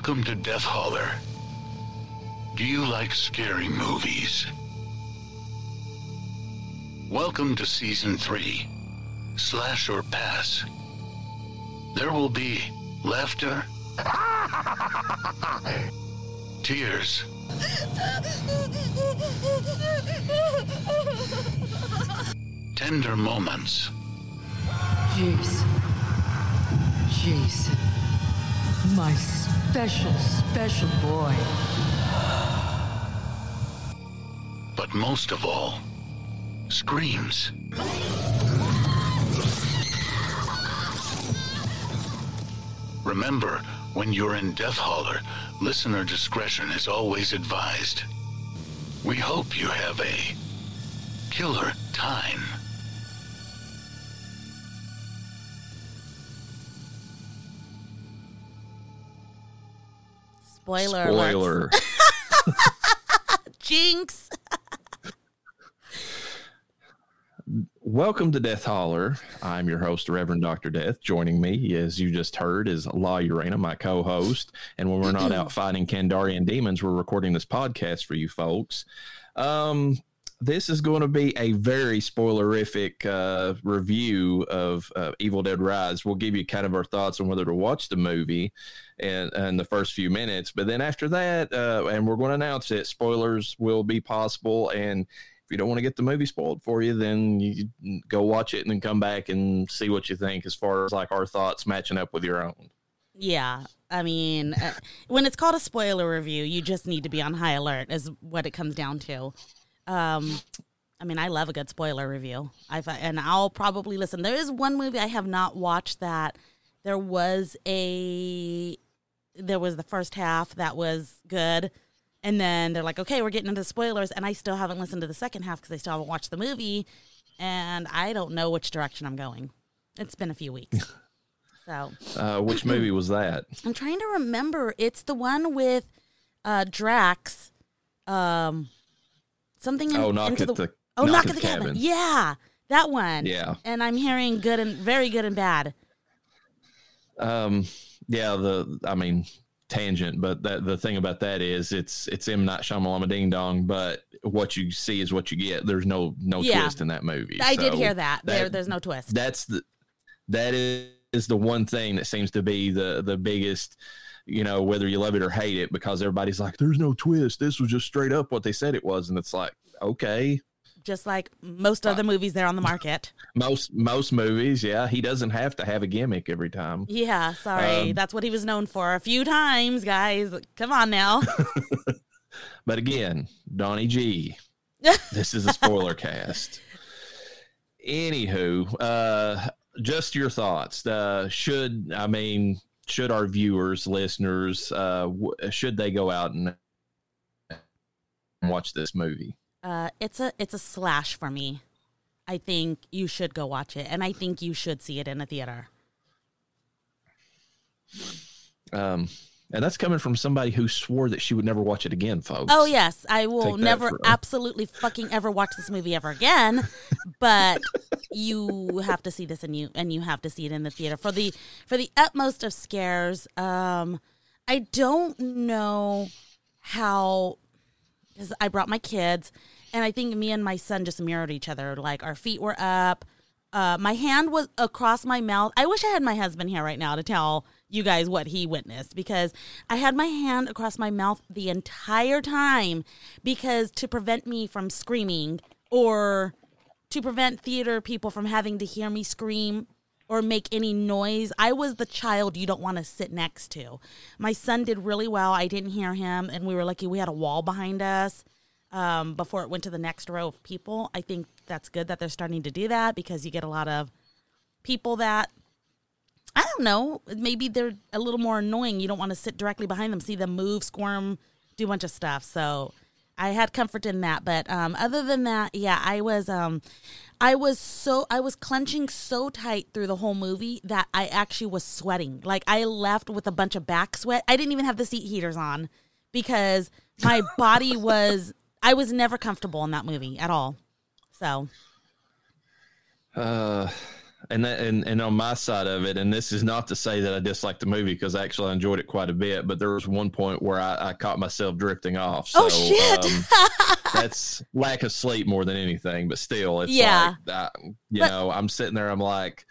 Welcome to Death Holler. Do you like scary movies? Welcome to Season 3 Slash or Pass. There will be laughter, tears, tender moments, Jason. Jason. My special, special boy. but most of all, screams. Remember, when you're in Death Holler, listener discretion is always advised. We hope you have a killer time. Spoiler. Spoiler. Jinx. Welcome to Death Holler. I'm your host, Reverend Dr. Death. Joining me, as you just heard, is La Urena, my co host. And when we're not out fighting Kandarian demons, we're recording this podcast for you folks. Um, this is going to be a very spoilerific uh, review of uh, Evil Dead Rise. We'll give you kind of our thoughts on whether to watch the movie and in the first few minutes. But then after that, uh, and we're going to announce it, spoilers will be possible. And if you don't want to get the movie spoiled for you, then you go watch it and then come back and see what you think as far as like our thoughts matching up with your own. Yeah. I mean, uh, when it's called a spoiler review, you just need to be on high alert, is what it comes down to. Um, I mean, I love a good spoiler review. I've and I'll probably listen. There is one movie I have not watched that there was a there was the first half that was good, and then they're like, okay, we're getting into spoilers, and I still haven't listened to the second half because I still haven't watched the movie, and I don't know which direction I'm going. It's been a few weeks, so Uh, which movie was that? I'm trying to remember. It's the one with uh Drax. Um something in, Oh, Knock into at the Oh, knock, at the cabin. Yeah. That one. Yeah. And I'm hearing good and very good and bad. Um, yeah, the I mean tangent, but that the thing about that is it's it's M Night Shyamalan Ding Dong, but what you see is what you get. There's no no Yeah. twist in that movie. I did hear that. There there's no twist. That's the that is, is the one thing that seems to be the the biggest. You know, whether you love it or hate it, because everybody's like, "There's no twist. This was just straight up what they said it was," and it's like, okay, Just like most other movies there on the market. most most movies, yeah, he doesn't have to have a gimmick every time. Yeah, sorry. Um, That's what he was known for a few times, guys. Come on now. But again, Donnie G, this is a spoiler cast. Anywho, uh, just your thoughts. Uh, should I mean should our viewers, listeners, uh, w- should they go out and watch this movie? Uh, it's a it's a slash for me. I think you should go watch it, and I think you should see it in a theater. Um, and that's coming from somebody who swore that she would never watch it again, folks. Oh yes, I will never, for- absolutely, fucking ever watch this movie ever again. But you have to see this, and you and you have to see it in the theater for the for the utmost of scares. Um, I don't know how because I brought my kids, and I think me and my son just mirrored each other. Like our feet were up. Uh, my hand was across my mouth. I wish I had my husband here right now to tell you guys what he witnessed because I had my hand across my mouth the entire time because to prevent me from screaming or to prevent theater people from having to hear me scream or make any noise. I was the child you don't want to sit next to. My son did really well. I didn't hear him, and we were lucky we had a wall behind us um, before it went to the next row of people. I think that's good that they're starting to do that because you get a lot of people that I don't know. Maybe they're a little more annoying. You don't want to sit directly behind them, see them move, squirm, do a bunch of stuff. So I had comfort in that. But um, other than that, yeah, I was um, I was so I was clenching so tight through the whole movie that I actually was sweating. Like I left with a bunch of back sweat. I didn't even have the seat heaters on because my body was I was never comfortable in that movie at all. So Uh, and that, and and on my side of it, and this is not to say that I disliked the movie because I actually I enjoyed it quite a bit, but there was one point where I, I caught myself drifting off. So, Oh, shit. Um, that's lack of sleep more than anything, but still, it's Yeah. like I, you But- know, I'm sitting there, I'm like,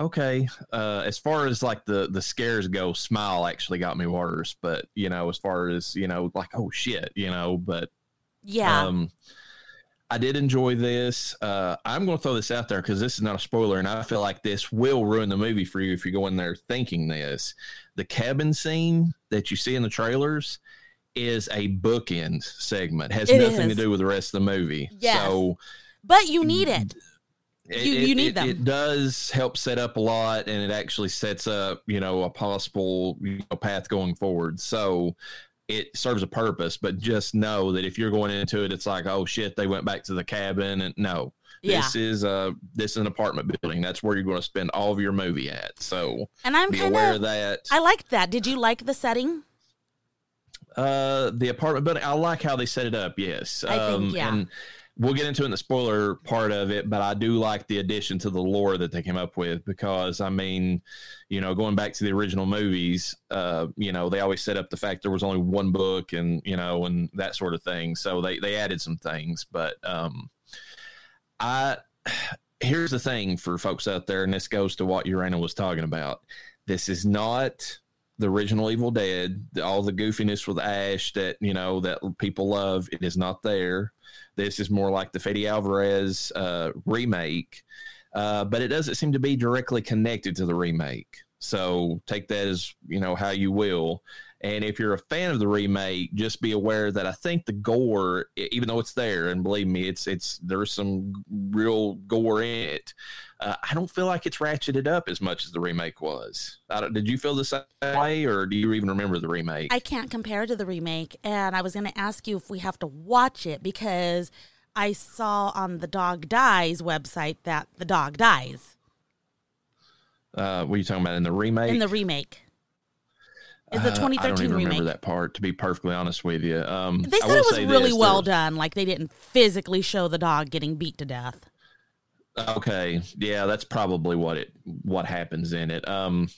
okay. Uh, as far as like the the scares go, Smile actually got me worse, but you know, as far as you know, like oh shit, you know, but Yeah. um, I did enjoy this. Uh, I'm going to throw this out there because this is not a spoiler, and I feel like this will ruin the movie for you if you go in there thinking this. The cabin scene that you see in the trailers is a bookend segment. Has It nothing is. to do with the rest of the movie. Yes. So but you need it. it, You- it- you need it- them. It does help set up a lot, and it actually sets up, you know, a possible you know, path going forward. So it serves a purpose, but just know that if you're going into it, it's like, oh shit, they went back to the cabin, and no, Yeah. this is a this is an apartment building. That's where you're going to spend all of your movie at. So And I'm kind aware of that. I liked that. Did you like the setting? Uh, the apartment building. I like how they set it up. Yes, I think, um, yeah. And we'll get into it in the spoiler part of it, but I do like the addition to the lore that they came up with because I mean, you know, going back to the original movies, uh, you know, they always set up the fact there was only one book and you know and that sort of thing. So they they added some things, but um, I here's the thing for folks out there, and this goes to what Urana was talking about. This is not the original Evil Dead, all the goofiness with Ash that you know that people love. It is not there. This is more like the Fede Alvarez uh, remake, uh, but it doesn't seem to be directly connected to the remake. So take that as you know how you will. And if you're a fan of the remake, just be aware that I think the gore, even though it's there, and believe me, it's it's there's some real gore in it. Uh, I don't feel like it's ratcheted up as much as the remake was. Did you feel the same way, or do you even remember the remake? I can't compare to the remake, and I was going to ask you if we have to watch it because I saw on the Dog Dies website that the dog dies uh, what are you talking about in the remake? in the remake. It's the Uh, I don't 2013 even remake. remember that part. To be perfectly honest with you, um, They said it was really this, well there- done. Like they didn't physically show the dog getting beat to death. Okay, yeah, that's probably what it what happens in it. Um,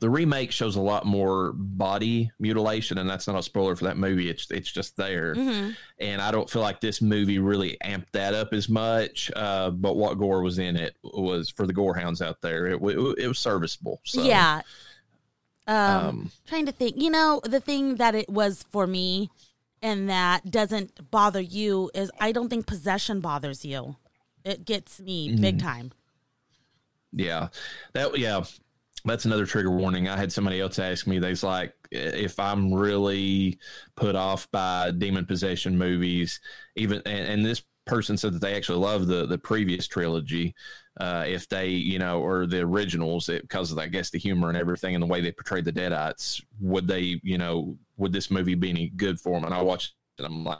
the remake shows a lot more body mutilation, and that's not a spoiler for that movie. It's it's just there, hmm and I don't feel like this movie really amped that up as much. Uh, but what gore was in it was for the gorehounds out there. It, wa- it was serviceable. So, yeah. Um, Um, trying to think. You know, the thing that it was for me and that doesn't bother you is I don't think possession bothers you. It gets me Mm-hmm. big time. Yeah, that yeah, that's another trigger warning. I had somebody else ask me. They's like, if I'm really put off by demon possession movies, even and, and this person said that they actually love the the previous trilogy. Uh, if they, you know, or the originals, it, because of I guess the humor and everything and the way they portrayed the Deadites, would they, you know, would this movie be any good for them? And I watched it. And I'm like.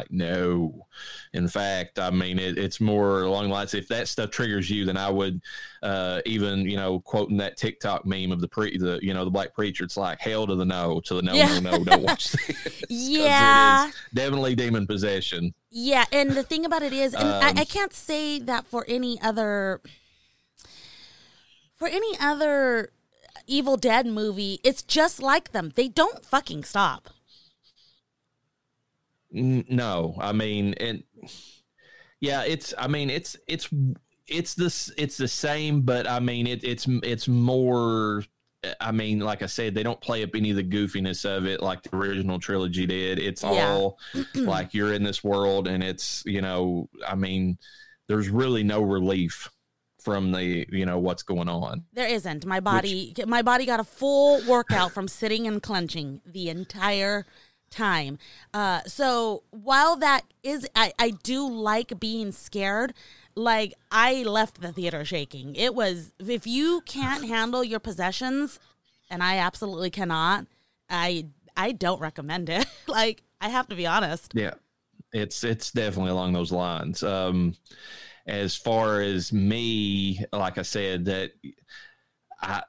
Like, no. In fact, I mean, it, it's more along the lines. If that stuff triggers you, then I would uh, even, you know, quoting that TikTok meme of the pre, the you know, the black preacher. It's like hell to the no, to the no, Yeah. no, no, don't watch this. Yeah. definitely demon possession. Yeah, and the thing about it is, and Um, I, I can't say that for any other, for any other Evil Dead movie. It's just like them. They don't fucking stop. No, I mean, and yeah, it's. I mean, it's it's it's this it's the same, but I mean, it, it's it's more. I mean, like I said, they don't play up any of the goofiness of it like the original trilogy did. It's Yeah. all like you're in this world, and it's you know, I mean, there's really no relief from the you know what's going on. There isn't. My body, my body got a full workout from sitting and clenching the entire time. Uh, so while that is, I, I do like being scared. Like I left the theater shaking. It was if you can't handle your possessions, and I absolutely cannot. I I don't recommend it. like I have to be honest. Yeah, it's it's definitely along those lines. Um, as far as me, like I said, that I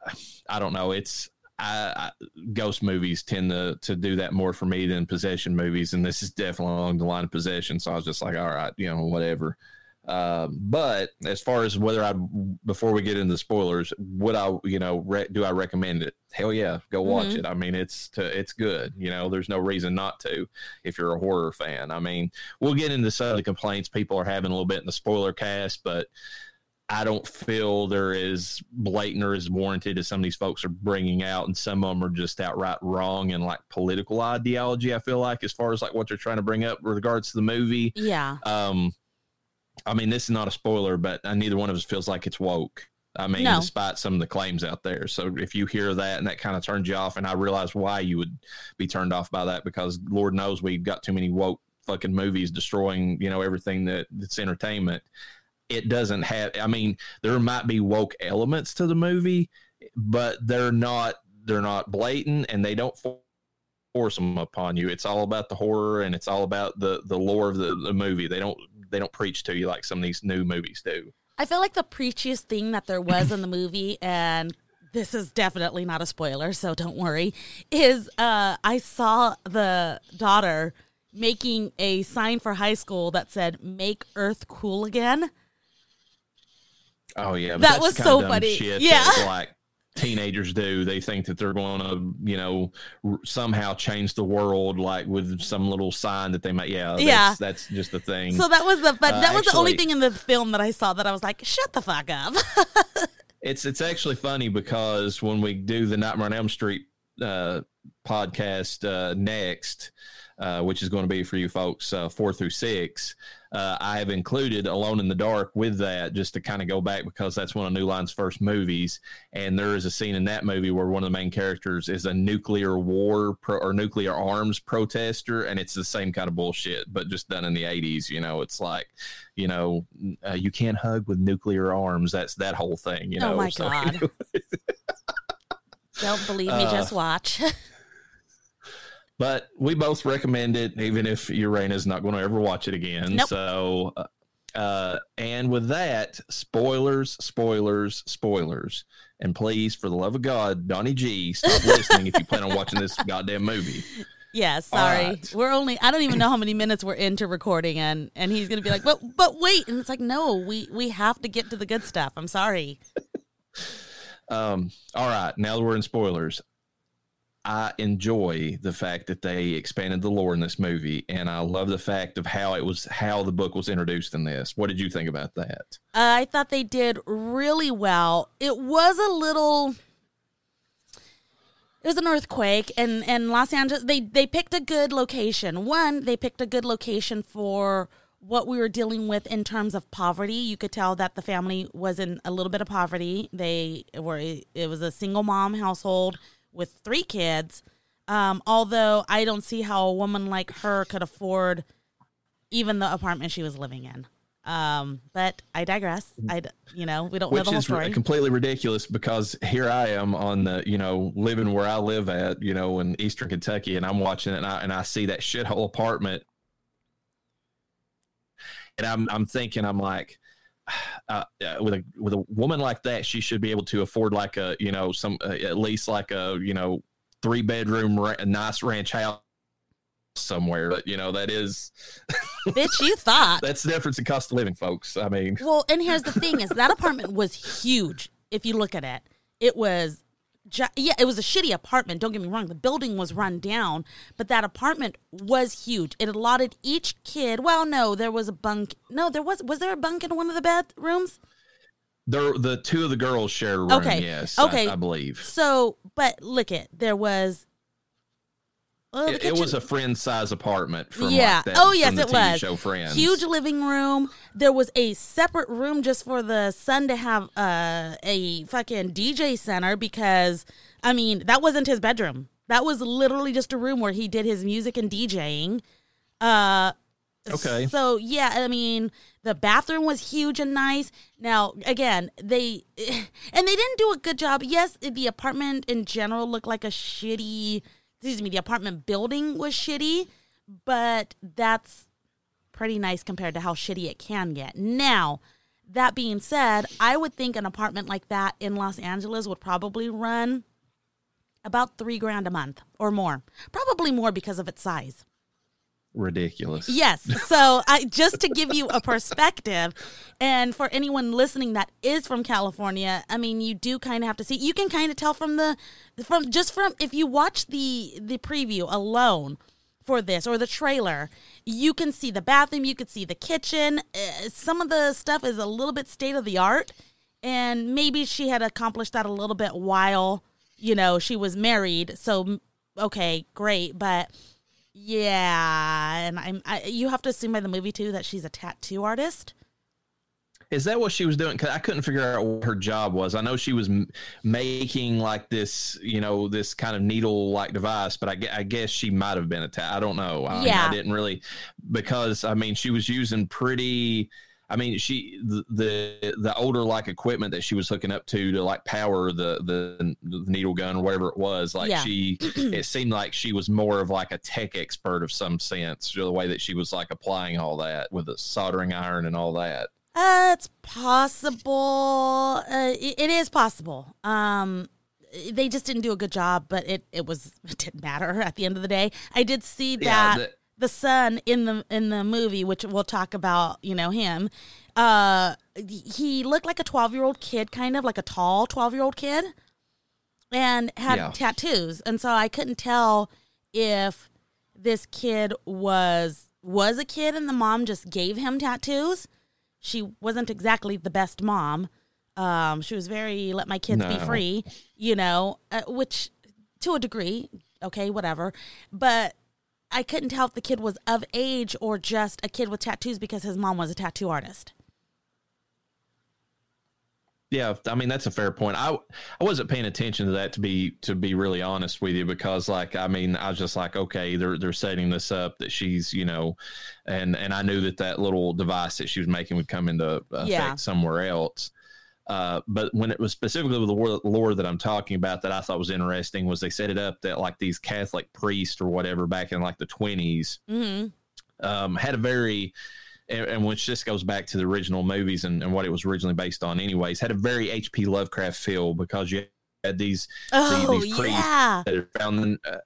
I don't know. It's I, I ghost movies tend to to do that more for me than possession movies, and this is definitely along the line of possession. So I was just like, all right, you know, whatever. Um, but as far as whether I, before we get into the spoilers, would I, you know, re- do I recommend it? Hell yeah, go watch Mhm. it. I mean, it's to, it's good. You know, there's no reason not to if you're a horror fan. I mean, we'll get into some of the complaints people are having a little bit in the spoiler cast, but I don't feel they're as blatant or as warranted as some of these folks are bringing out, and some of them are just outright wrong and like political ideology. I feel like as far as like what they're trying to bring up with regards to the movie. Yeah. Um, I mean, this is not a spoiler, but uh, neither one of us feels like it's woke. I mean, No. despite some of the claims out there. So if you hear that and that kind of turns you off, and I realize why you would be turned off by that because Lord knows we've got too many woke fucking movies destroying, you know, everything that that's entertainment. It doesn't have. I mean, there might be woke elements to the movie, but they're not. They're not blatant, and they don't force them upon you. It's all about the horror, and it's all about the the lore of the, the movie. They don't they don't preach to you like some of these new movies do. I feel like the preachiest thing that there was in the movie, and this is definitely not a spoiler, so don't worry, is uh, I saw the daughter making a sign for high school that said "Make Earth Cool Again." Oh yeah, That was so kind of dumb funny. Shit Yeah. like teenagers do. They think that they're going to, you know, r- somehow change the world, like with some little sign that they might. Yeah, that's, Yeah. that's just the thing. So that was the but Uh, that was the only thing in the film that I saw that I was like, "Shut the fuck up." It's it's actually funny because when we do the Nightmare on Elm Street uh, podcast uh, next, uh, which is going to be for you folks uh, four through six, uh, I have included Alone in the Dark with that just to kind of go back because that's one of New Line's first movies, and there is a scene in that movie where one of the main characters is a nuclear war pro- or nuclear arms protester, and it's the same kind of bullshit, but just done in the '80s. You know, it's like you know, uh, you can't hug with nuclear arms. That's that whole thing. You know, oh my So, god! Don't believe me, Uh, just watch. but we both recommend it, even if Uranus not going to ever watch it again. Nope. So, uh, uh, and with that, spoilers, spoilers, spoilers. And please, for the love of God, Donnie G, stop listening if you plan on watching this goddamn movie. yeah, sorry. right. We're only I don't even know how many minutes we're into recording and and he's going to be like, "But but wait." And it's like, "No, we we have to get to the good stuff." I'm sorry. Um, all right, now that we're in spoilers, I enjoy the fact that they expanded the lore in this movie, and I love the fact of how it was how the book was introduced in this. What did you think about that? Uh, I thought they did really well. It was a little. It was an earthquake, and and Los Angeles. They they picked a good location. One, they picked a good location for what we were dealing with in terms of poverty. You could tell that the family was in a little bit of poverty. They were. It was a single mom household with three kids. Um, although I don't see how a woman like her could afford even the apartment she was living in. Um, but I digress. I, you know, we don't know which the whole story. completely ridiculous because here I am on the you know living where I live at you know in Eastern Kentucky and I'm watching it and I and I see that shithole apartment and I'm I'm thinking I'm like uh, uh, with a with a woman like that she should be able to afford like a you know some uh, at least like a you know three bedroom ra- nice ranch house somewhere but you know that is Bitch, you thought. that's the difference in cost of living folks I mean Well, and here's the thing: is that apartment was huge. If you look at it, it was, yeah, it was a shitty apartment. Don't get me wrong; the building was run down, but that apartment was huge. It allotted each kid. Well, no, there was a bunk. No, there was. Was there a bunk in one of the bedrooms? The the two of the girls shared a room. Okay, Yes, okay. I, I believe So, but look it. There was. Oh, it, it was a friend size apartment. From Yeah. Like that, Oh, yes, it TV was. Show Friends. huge living room. There was a separate room just for the son to have uh, a fucking DJ center because, I mean, that wasn't his bedroom. That was literally just a room where he did his music and DJing. Uh, Okay. So yeah, I mean, the bathroom was huge and nice. Now, again, they and they didn't do a good job. Yes, the apartment in general looked like a shitty. Excuse me, the apartment building was shitty, but that's pretty nice compared to how shitty it can get. Now, that being said, I would think an apartment like that in Los Angeles would probably run about three grand a month or more. Probably more because of its size. Ridiculous. Yes. So I just to give you a perspective, and for anyone listening that is from California, I mean, you do kind of have to see. You can kind of tell from the from just from if you watch the the preview alone for this or the trailer, you can see the bathroom, you could see the kitchen. Uh, some of the stuff is a little bit state of the art, and maybe she had accomplished that a little bit while you know she was married. So okay, great, but yeah, and I'm I, you have to assume by the movie too that she's a tattoo artist. Is that what she was doing? Because I couldn't figure out what her job was. I know she was m- making like this, you know, this kind of needle-like device, but I, I guess she might have been a ta- I don't know. I, Yeah. I didn't really because I mean she was using pretty. I mean she the the, the older like equipment that she was hooking up to to like power the the, the needle gun or whatever it was. Like Yeah. she, it seemed like she was more of like a tech expert of some sense. The way that she was like applying all that with a soldering iron and all that. Uh, it's possible. Uh, it, it is possible. Um, they just didn't do a good job, but it it was it didn't matter at the end of the day. I did see Yeah, that the- the son in the in the movie, which we'll talk about, you know him. Uh, he looked like a twelve year old kid, kind of like a tall twelve year old kid, and had Yeah. tattoos, and so I couldn't tell if this kid was was a kid and the mom just gave him tattoos. She wasn't exactly the best mom. Um, she was very let my kids be free, you know, uh, which to a degree, okay, whatever. But I couldn't tell if the kid was of age or just a kid with tattoos because his mom was a tattoo artist. Yeah, I mean that's a fair point. I I wasn't paying attention to that to be to be really honest with you because like I mean I was just like okay they're they're setting this up that she's you know, and and I knew that that little device that she was making would come into effect Yeah. somewhere else. Uh, but when it was specifically with the lore, that I'm talking about that I thought was interesting was they set it up that like these Catholic priests or whatever back in like the 20s hmm um, had a very and, and which just goes back to the original movies and, and what it was originally based on anyways had a very hp lovecraft feel because you had these Oh these priests yeah, that had found the, uh,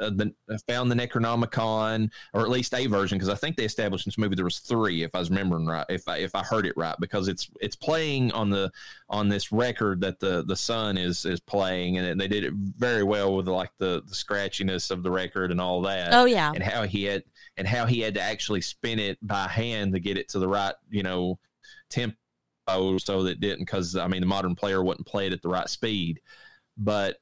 uh, the found the necronomicon or at least a version because i think they established in this movie there was three if i was remembering right if i if i heard it right because it's it's playing on the on this record that the the son is is playing and they did it very well with like the the scratchiness of the record and all that. Oh yeah, and how he had and how he had to actually spin it by hand to get it to the right you know tempo so that it didn't because i mean the modern player wouldn't play it at the right speed. But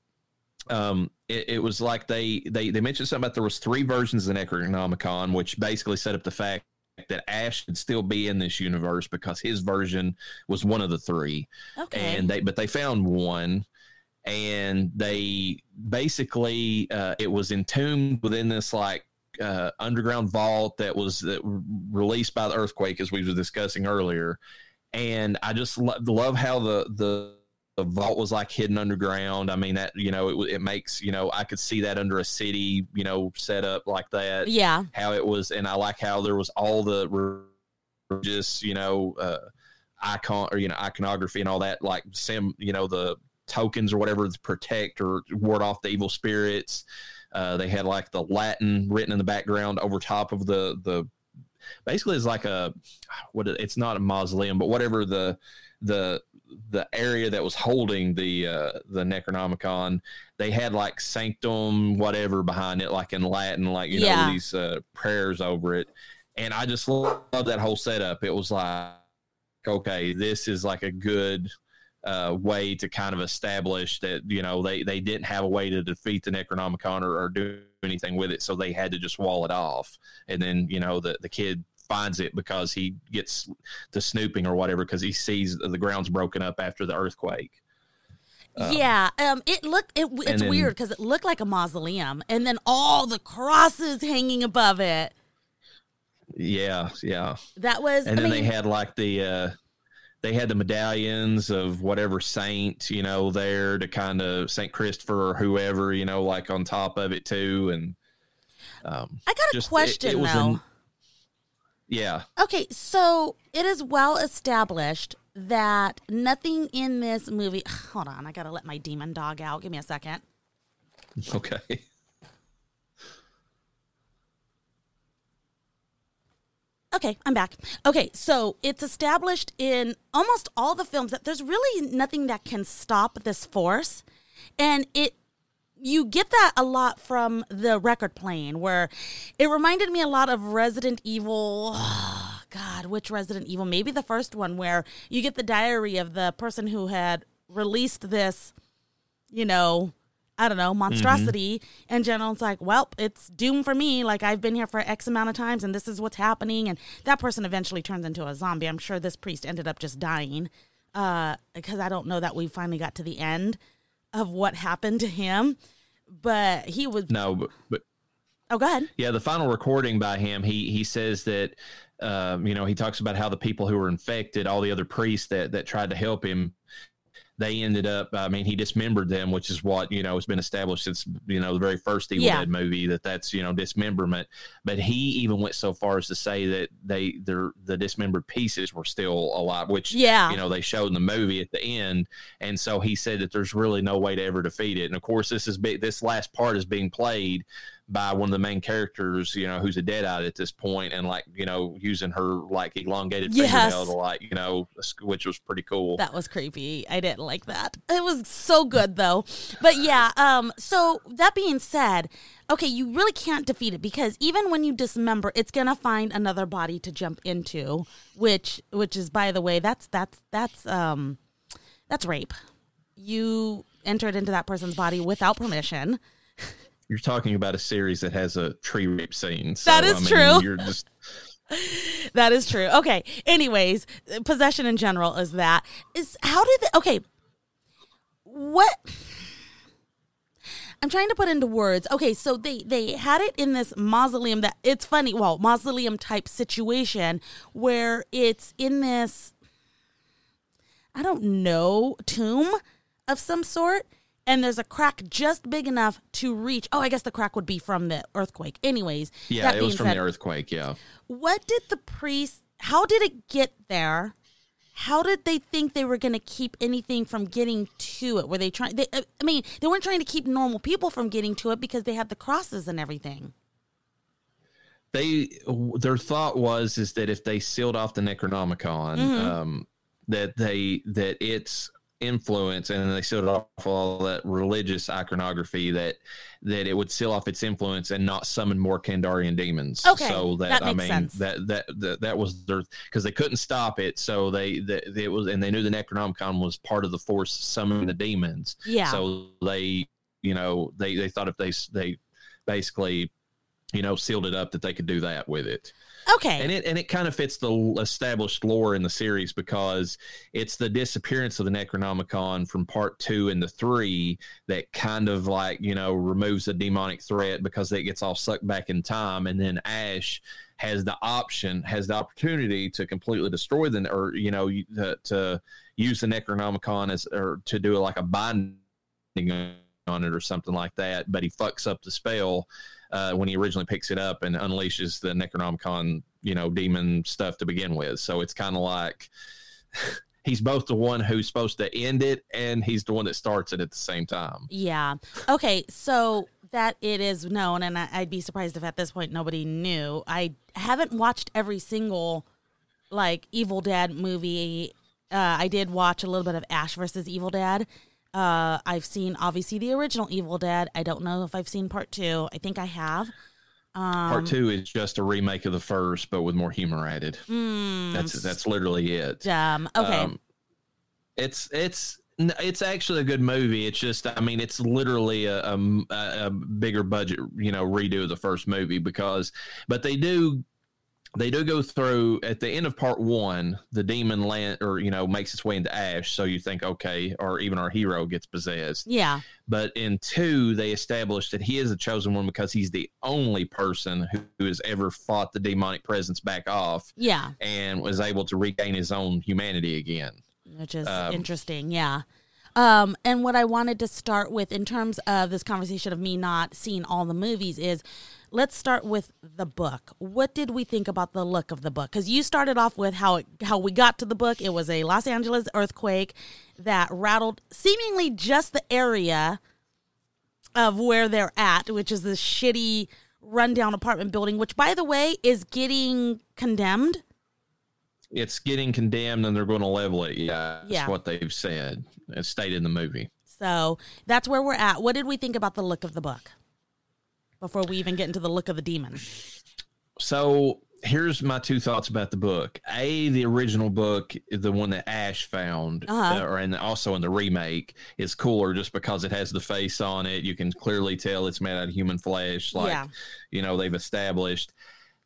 um it, it was like they they they mentioned something about there was three versions of the necronomicon which basically set up the fact that ash should still be in this universe because his version was one of the three okay. and they but they found one and they basically uh, it was entombed within this like uh, underground vault that was that released by the earthquake as we were discussing earlier and i just lo- love how the the the vault was like hidden underground. I mean that you know it, it makes you know i could see that under a city you know set up like that. Yeah, how it was and i like how there was all the just you know uh icon or you know iconography and all that like sim you know the tokens or whatever to protect or ward off the evil spirits. Uh they had like the latin written in the background over top of the the basically it's like a what it's not a mausoleum but whatever the the the area that was holding the uh the necronomicon they had like sanctum whatever behind it like in latin like you Yeah. know these uh prayers over it and i just love that whole setup it was like okay this is like a good uh, way to kind of establish that you know they they didn't have a way to defeat the Necronomicon or, or do anything with it, so they had to just wall it off. And then you know the the kid finds it because he gets to snooping or whatever because he sees the ground's broken up after the earthquake. Um, yeah. Um, it looked it, it's then- weird because it looked like a mausoleum, and then all the crosses hanging above it. Yeah, yeah. That was. And I then mean, they had like the uh they had the medallions of whatever saint, you know, there to kind of Saint Christopher or whoever, you know, like on top of it too. And um I got a just- question it was though. an- yeah. Okay, so it is well established that nothing in this movie. Hold on, I gotta let my demon dog out. Give me a second. Okay. Okay, I'm back. Okay, so it's established in almost all the films that there's really nothing that can stop this force. And it you get that a lot from the record playing where it reminded me a lot of Resident Evil God, which Resident Evil? Maybe the first one where you get the diary of the person who had released this, you know, I don't know, monstrosity. Mm-hmm. And General's like, well, it's doom for me. Like, I've been here for X amount of times and this is what's happening. And that person eventually turns into a zombie. I'm sure this priest ended up just dying uh, because I don't know that we finally got to the end of what happened to him. But he was, No, but, but oh, go ahead. yeah, the final recording by him, he he says that um, you know he talks about how the people who were infected, all the other priests that that tried to help him, they ended up. I mean, he dismembered them, which is what you know has been established since you know the very first Evil Yeah. Dead movie that that's you know dismemberment. But he even went so far as to say that they their the dismembered pieces were still alive, which Yeah. you know they showed in the movie at the end. And so he said that there's really no way to ever defeat it. And of course, this is be, this last part is being played by one of the main characters, you know, who's a deadite at this point, and like you know using her like elongated Yes. fingernail to like you know, which was pretty cool. That was creepy. I didn't like that. It was so good though. But yeah, um so that being said, okay, you really can't defeat it because even when you dismember, it's going to find another body to jump into, which which is by the way, that's that's that's um that's rape. You entered into that person's body without permission. You're talking about a series that has a tree rape scene. So, That is I mean, true. You're just That is true. Okay. Anyways, possession in general is that is how did they okay. What I'm trying to put into words. Okay, so they they had it in this mausoleum that it's funny, well, mausoleum type situation where it's in this I don't know, tomb of some sort and there's a crack just big enough to reach. Oh, I guess the crack would be from the earthquake. Anyways, yeah, that it was from said, the earthquake. Yeah, what did the priest how did it get there how did they think they were going to keep anything from getting to it were they trying they, uh, i mean they weren't trying to keep normal people from getting to it because they had the crosses and everything they their thought was is that if they sealed off the Necronomicon, Mhm. um, that they that its influence and they sealed off all that religious iconography that that it would seal off its influence and not summon more Kandarian demons. Okay, so that, that I mean sense. that, that that that was their because they couldn't stop it. So they that it was and they knew the Necronomicon was part of the force summoning the demons. yeah So they, you know, they they thought if they they basically, you know, sealed it up that they could do that with it. Okay. And it and it kind of fits the established lore in the series because it's the disappearance of the Necronomicon from part two and the three that kind of like you know removes the demonic threat because it gets all sucked back in time, and then Ash has the option, has the opportunity to completely destroy the or you know to, to use the Necronomicon as or to do like a binding on it or something like that, but he fucks up the spell uh, when he originally picks it up and unleashes the Necronomicon, you know, demon stuff to begin with. So it's kind of like he's both the one who's supposed to end it and he's the one that starts it at the same time. yeah okay so that it is known and i'd be surprised if at this point nobody knew i haven't watched every single like evil dead movie uh, i did watch a little bit of ash versus evil dead uh, i've seen obviously the original evil Dead. i don't know if i've seen part two i think i have um, Part two is just a remake of the first, but with more humor added. mm, That's that's literally it. dumb okay Um, it's it's it's actually a good movie. It's just I mean it's literally a a bigger budget you know redo of the first movie because but they do they do go through at the end of part one the demon land or you know makes its way into ash so you think okay or even our hero gets possessed yeah but in two they establish that he is a chosen one because he's the only person who, who has ever fought the demonic presence back off yeah and was able to regain his own humanity again which is Um, interesting. Yeah. Um, and what I wanted to start with in terms of this conversation of me not seeing all the movies is let's start with the book. What did we think about the look of the book? Because you started off with how it, how we got to the book. It was a Los Angeles earthquake that rattled seemingly just the area of where they're at, which is this shitty rundown apartment building, which, by the way, is getting condemned. It's getting condemned and they're going to level it. Yeah. That's Yeah. what they've said. It's stated in the movie. So that's where we're at. What did we think about the look of the book before we even get into the look of the demon? So here's my two thoughts about the book. A, the original book, the one that Ash found, Uh-huh. uh, or and also in the remake, is cooler just because it has the face on it. You can clearly tell it's made out of human flesh. Like, Yeah. you know, they've established.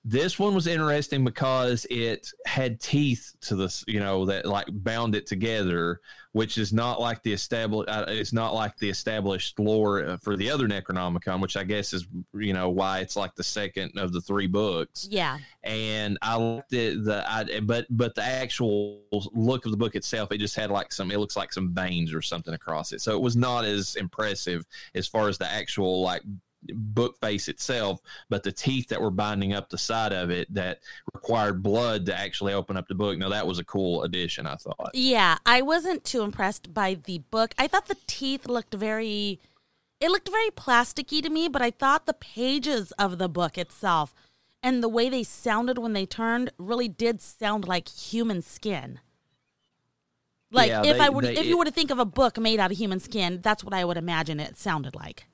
This one was interesting because it had teeth to this, you know, that like bound it together, which is not like the established. Uh, it's not like the established lore for the other Necronomicon, which I guess is, you know, why it's like the second of the three books Yeah. and I liked it. The I, but but the actual look of the book itself, it just had like some. It looks like some veins or something across it, so it was not as impressive as far as the actual like book face itself. But the teeth that were binding up the side of it that required blood to actually open up the book. Now that was a cool addition, I thought. Yeah, I wasn't too impressed by the book. I thought the teeth looked very it looked very plasticky to me, but I thought the pages of the book itself and the way they sounded when they turned really did sound like human skin. Like Yeah, if they- I would they- if you were to think of a book made out of human skin, that's what I would imagine it sounded like.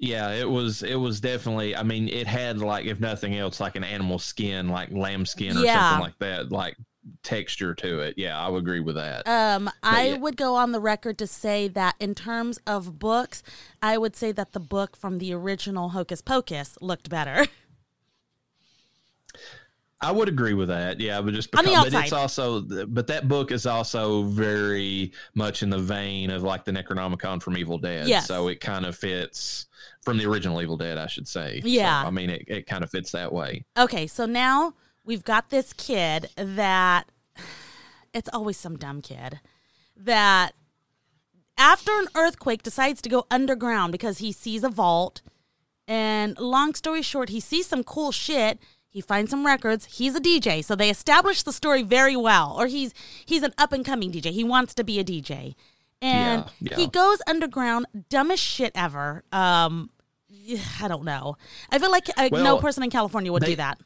Yeah, it was. It was definitely. I mean, it had like, if nothing else, like an animal skin, like lamb skin or Yeah. something like that, like texture to it. Yeah, I would agree with that. Um, I yeah. would go on the record to say that in terms of books, I would say that the book from the original Hocus Pocus looked better. I would agree with that. Yeah, but just On the because, but it's also, but that book is also very much in the vein of like the Necronomicon from Evil Dead. Yes. So it kind of fits from the original Evil Dead, I should say. So, Yeah. I mean, it, it kind of fits that way. Okay, so now we've got this kid that it's always some dumb kid that after an earthquake decides to go underground because he sees a vault. And long story short, he sees some cool shit. He finds some records. He's a DJ, so they establish the story very well. Or he's he's an up and coming DJ. He wants to be a DJ, and Yeah, yeah. he goes underground. Dumbest shit ever. Um, I don't know. I feel like uh, no person in California would they- do that.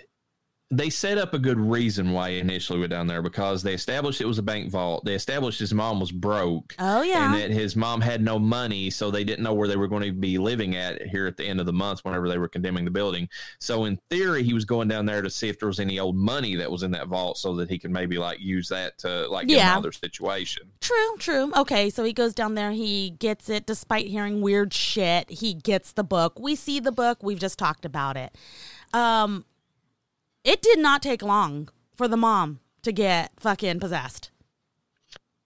They set up a good reason why he initially went down there because they established it was a bank vault. They established his mom was broke. Oh yeah. and that his mom had no money, so they didn't know where they were going to be living at here at the end of the month whenever they were condemning the building. So in theory, he was going down there to see if there was any old money that was in that vault, so that he could maybe like use that to like Yeah. their situation. True, true. Okay, so he goes down there, he gets it despite hearing weird shit. He gets the book. We see the book, we've just talked about it. Um it did not take long for the mom to get fucking possessed.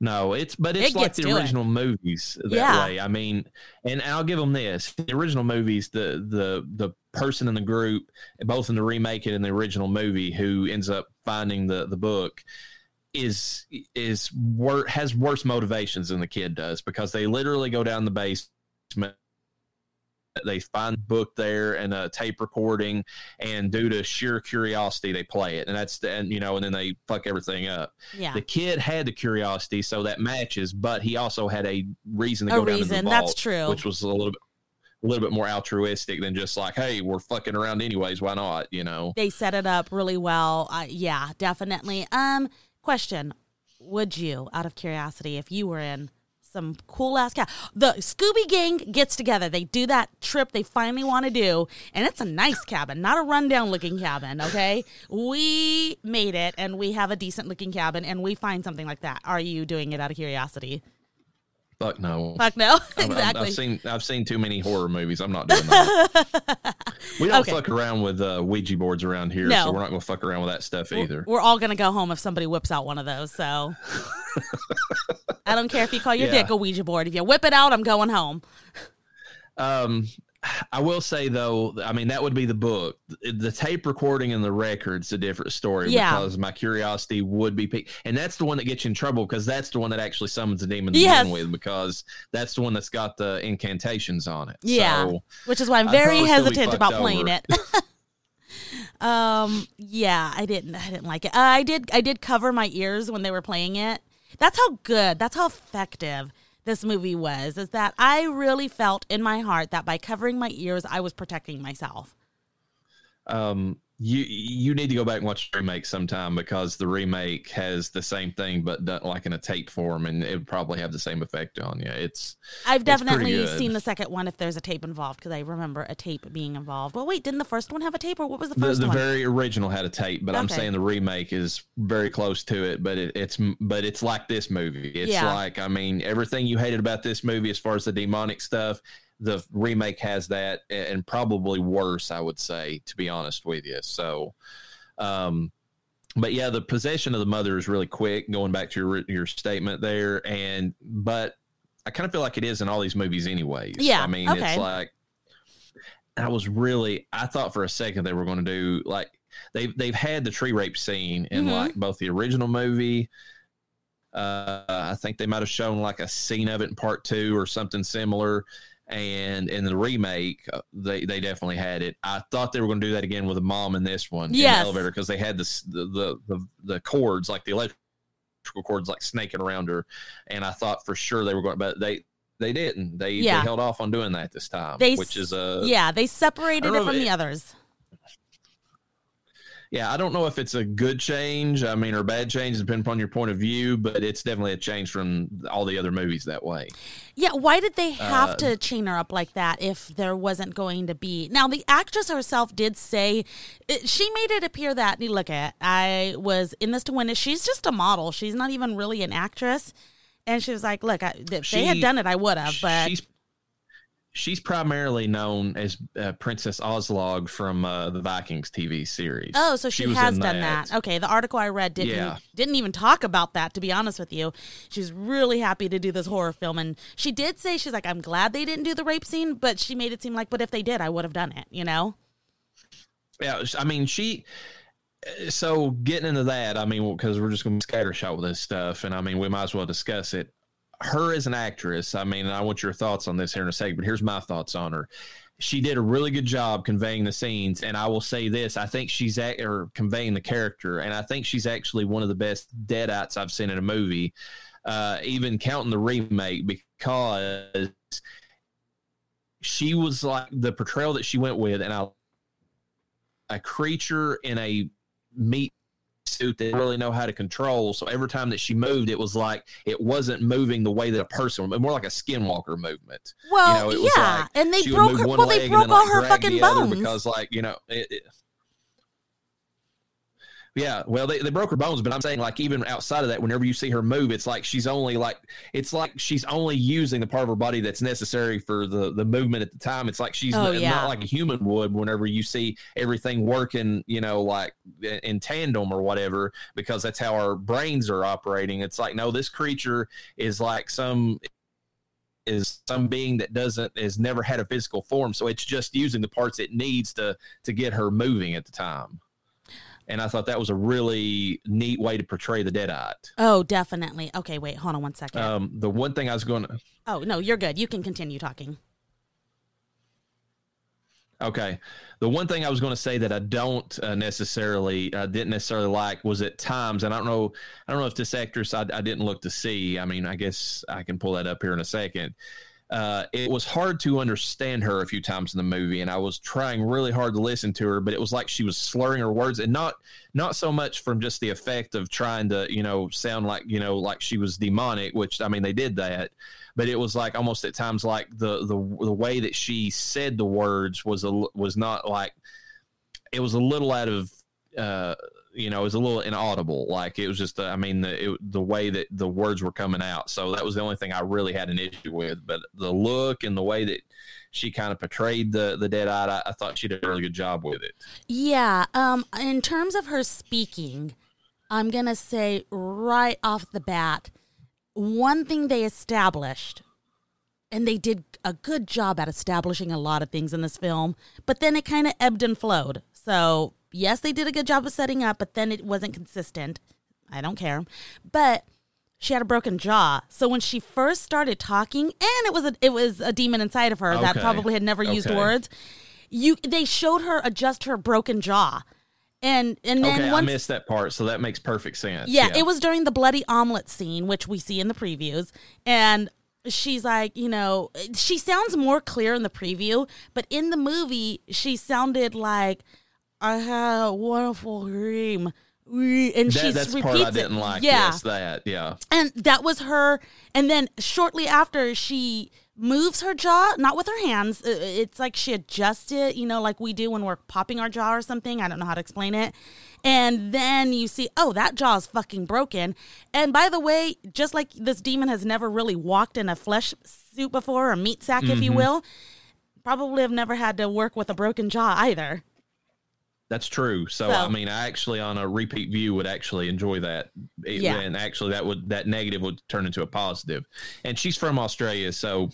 No, it's but It it's like the to it. original movies that Yeah. way. I mean, and I'll give them this: the original movies, the the the person in the group, both in the remake and in the original movie, who ends up finding the the book, is is wor- has worse motivations than the kid does because they literally go down the basement. They find the book there and a tape recording, and due to sheer curiosity, they play it, and that's the, and you know, and then they fuck everything up. Yeah. The kid had the curiosity, so that matches, but he also had a reason to A go down to the the that's true. which was a little bit, a little bit more altruistic than just like, hey, we're fucking around anyways, why not? You know? They set it up really well. Uh, yeah, definitely. Um question, would you out of curiosity if you were in some cool ass cat. The Scooby Gang gets together. They do that trip they finally want to do, and it's a nice cabin, not a rundown looking cabin. Okay, we made it, and we have a decent looking cabin, and we find something like that. Are you doing it out of curiosity? Fuck no. Fuck no, I've- I've, exactly. I've seen I've seen too many horror movies. I'm not doing that. we don't Okay. fuck around with uh, Ouija boards around here, No. so we're not gonna fuck around with that stuff either. We're all gonna go home if somebody whips out one of those. So I don't care if you call your Yeah. dick a Ouija board. If you whip it out, I'm going home. Um, I will say though, I mean that would be the book. The, tape recording and the record's a different story Yeah. because my curiosity would be piqued, and that's the one that gets you in trouble because that's the one that actually summons the demon to Yes. begin with because that's the one that's got the incantations on it. Yeah. So, which is why I'm very probably still be hesitant about playing over. it. um, yeah, I didn't, I didn't like it. Uh, I did, I did cover my ears when they were playing it. That's how good, that's how effective this movie was. Is that I really felt in my heart that by covering my ears, I was protecting myself. Um, you you need to go back and watch the remake sometime because the remake has the same thing but done like in a tape form and it would probably have the same effect on you it's I've definitely good. seen the second one if there's a tape involved because I remember a tape being involved. Well, wait, didn't the first one have a tape or what was the the, first the one? very original had a tape but i'm saying the remake is very close to it but it, it's but it's like this movie it's Yeah. like i mean everything you hated about this movie as far as the demonic stuff the remake has that and probably worse i would say to be honest with you so um but yeah the possession of the mother is really quick going back to your your statement there and but i kind of feel like it is in all these movies anyways Yeah, i mean okay. it's like I was really I thought for a second they were going to do like they've they've had the tree rape scene in Mhm. like both the original movie. Uh, I think they might have shown like a scene of it in part two or something similar. And in the remake, uh, they they definitely had it. I thought they were going to do that again with a mom in this one in the elevator because they had this the, the the the cords like the electrical cords like snaking around her, and I thought for sure they were going, but they they didn't. They, Yeah. they held off on doing that this time, They which is a yeah, they separated it from the others. Yeah, I don't know if it's a good change. I mean, or bad change, depending upon your point of view, but it's definitely a change from all the other movies that way. Yeah, why did they have Uh, to chain her up like that if there wasn't going to be? Now, the actress herself did say it, she made it appear that look at I was in this to win it. She's just a model. She's not even really an actress. And she was like, "Look, I, if they had done it, I would have." But she's primarily known as uh, Princess Aslaug from uh, the Vikings TV series. oh, so she, was has done that. Okay, the article I read didn't Yeah. didn't even talk about that. To be honest with you, she's really happy to do this horror film, and she did say she's like, "I'm glad they didn't do the rape scene," but she made it seem like, "But if they did, I would have done it." You know? Yeah, I mean, she. So getting into that, I mean, because we're just going to scattershot with this stuff, and I mean, we might as well discuss it. Her as an actress, I mean, I want your thoughts on this here in a second, but here's my thoughts on her. She did a really good job conveying the scenes, and I will say this: I think she's at, or conveying the character, and I think she's actually one of the best deadites I've seen in a movie, uh, even counting the remake, because she was like the portrayal that she went with, and I a creature in a meat suit that really know how to control. So every time that she moved, it was like it wasn't moving the way that a person would, more like a skinwalker movement. Well, you know, it was yeah, like and they broke her. Well, they broke like, all her fucking bones. because, like, you know, it, it, yeah, well, they, they broke her bones, but I'm saying like even outside of that, whenever you see her move, it's like she's only like it's like she's only using the part of her body that's necessary for the the movement at the time. It's like she's Oh, not, yeah. not like a human would whenever you see everything working, you know, like in tandem or whatever, because that's how our brains are operating. It's like no, this creature is like some is some being that doesn't has never had a physical form so it's just using the parts it needs to to get her moving at the time and i thought that was a really neat way to portray the deadite Oh, definitely. Okay, wait, hold on one second. um the one thing i was going to oh no, you're good. You can continue talking. Okay. The one thing I was going to say that I don't uh, necessarily uh, didn't necessarily like was at times, and I don't know, I don't know if this actress I, I didn't look to see. I mean, I guess I can pull that up here in a second. Uh, it was hard to understand her a few times in the movie, and I was trying really hard to listen to her, but it was like she was slurring her words, and not not so much from just the effect of trying to you know sound like you know like she was demonic, which I mean they did that, but it was like almost at times like the the the way that she said the words was a was not like it was a little out of uh you know it was a little inaudible like it was just uh, i mean the it, the way that the words were coming out so that was the only thing i really had an issue with but the look and the way that she kind of portrayed the the deadite I, I thought she did a really good job with it Yeah. Um. In terms of her speaking, I'm gonna say right off the bat, one thing they established, and they did a good job at establishing a lot of things in this film, but then it kind of ebbed and flowed. So yes, they did a good job of setting up, but then it wasn't consistent. I don't care, but she had a broken jaw. So when she first started talking, and it was a it was a demon inside of her that probably had never used Okay. words. You they showed her adjust her broken jaw, and and then okay i missed that part so that makes perfect sense yeah, it was during the bloody omelet scene, which we see in the previews. And she's like, you know, she sounds more clear in the preview, but in the movie, she sounded like I had a wonderful dream. And That, she that's repeats part I didn't it. like. Yeah, Yes, that. Yeah. and that was her. And then shortly after, she moves her jaw, not with her hands. It's like she adjusts it, you know, like we do when we're popping our jaw or something. I don't know how to explain it. And then you see, oh, that jaw is fucking broken. And by the way, just like this demon has never really walked in a flesh suit before, or meat sack, if you mm-hmm. will, probably have never had to work with a broken jaw either. That's true. So, So- I mean, I actually on a repeat view would actually enjoy that. It- Yeah. And actually, that would that negative would turn into a positive. And she's from Australia, so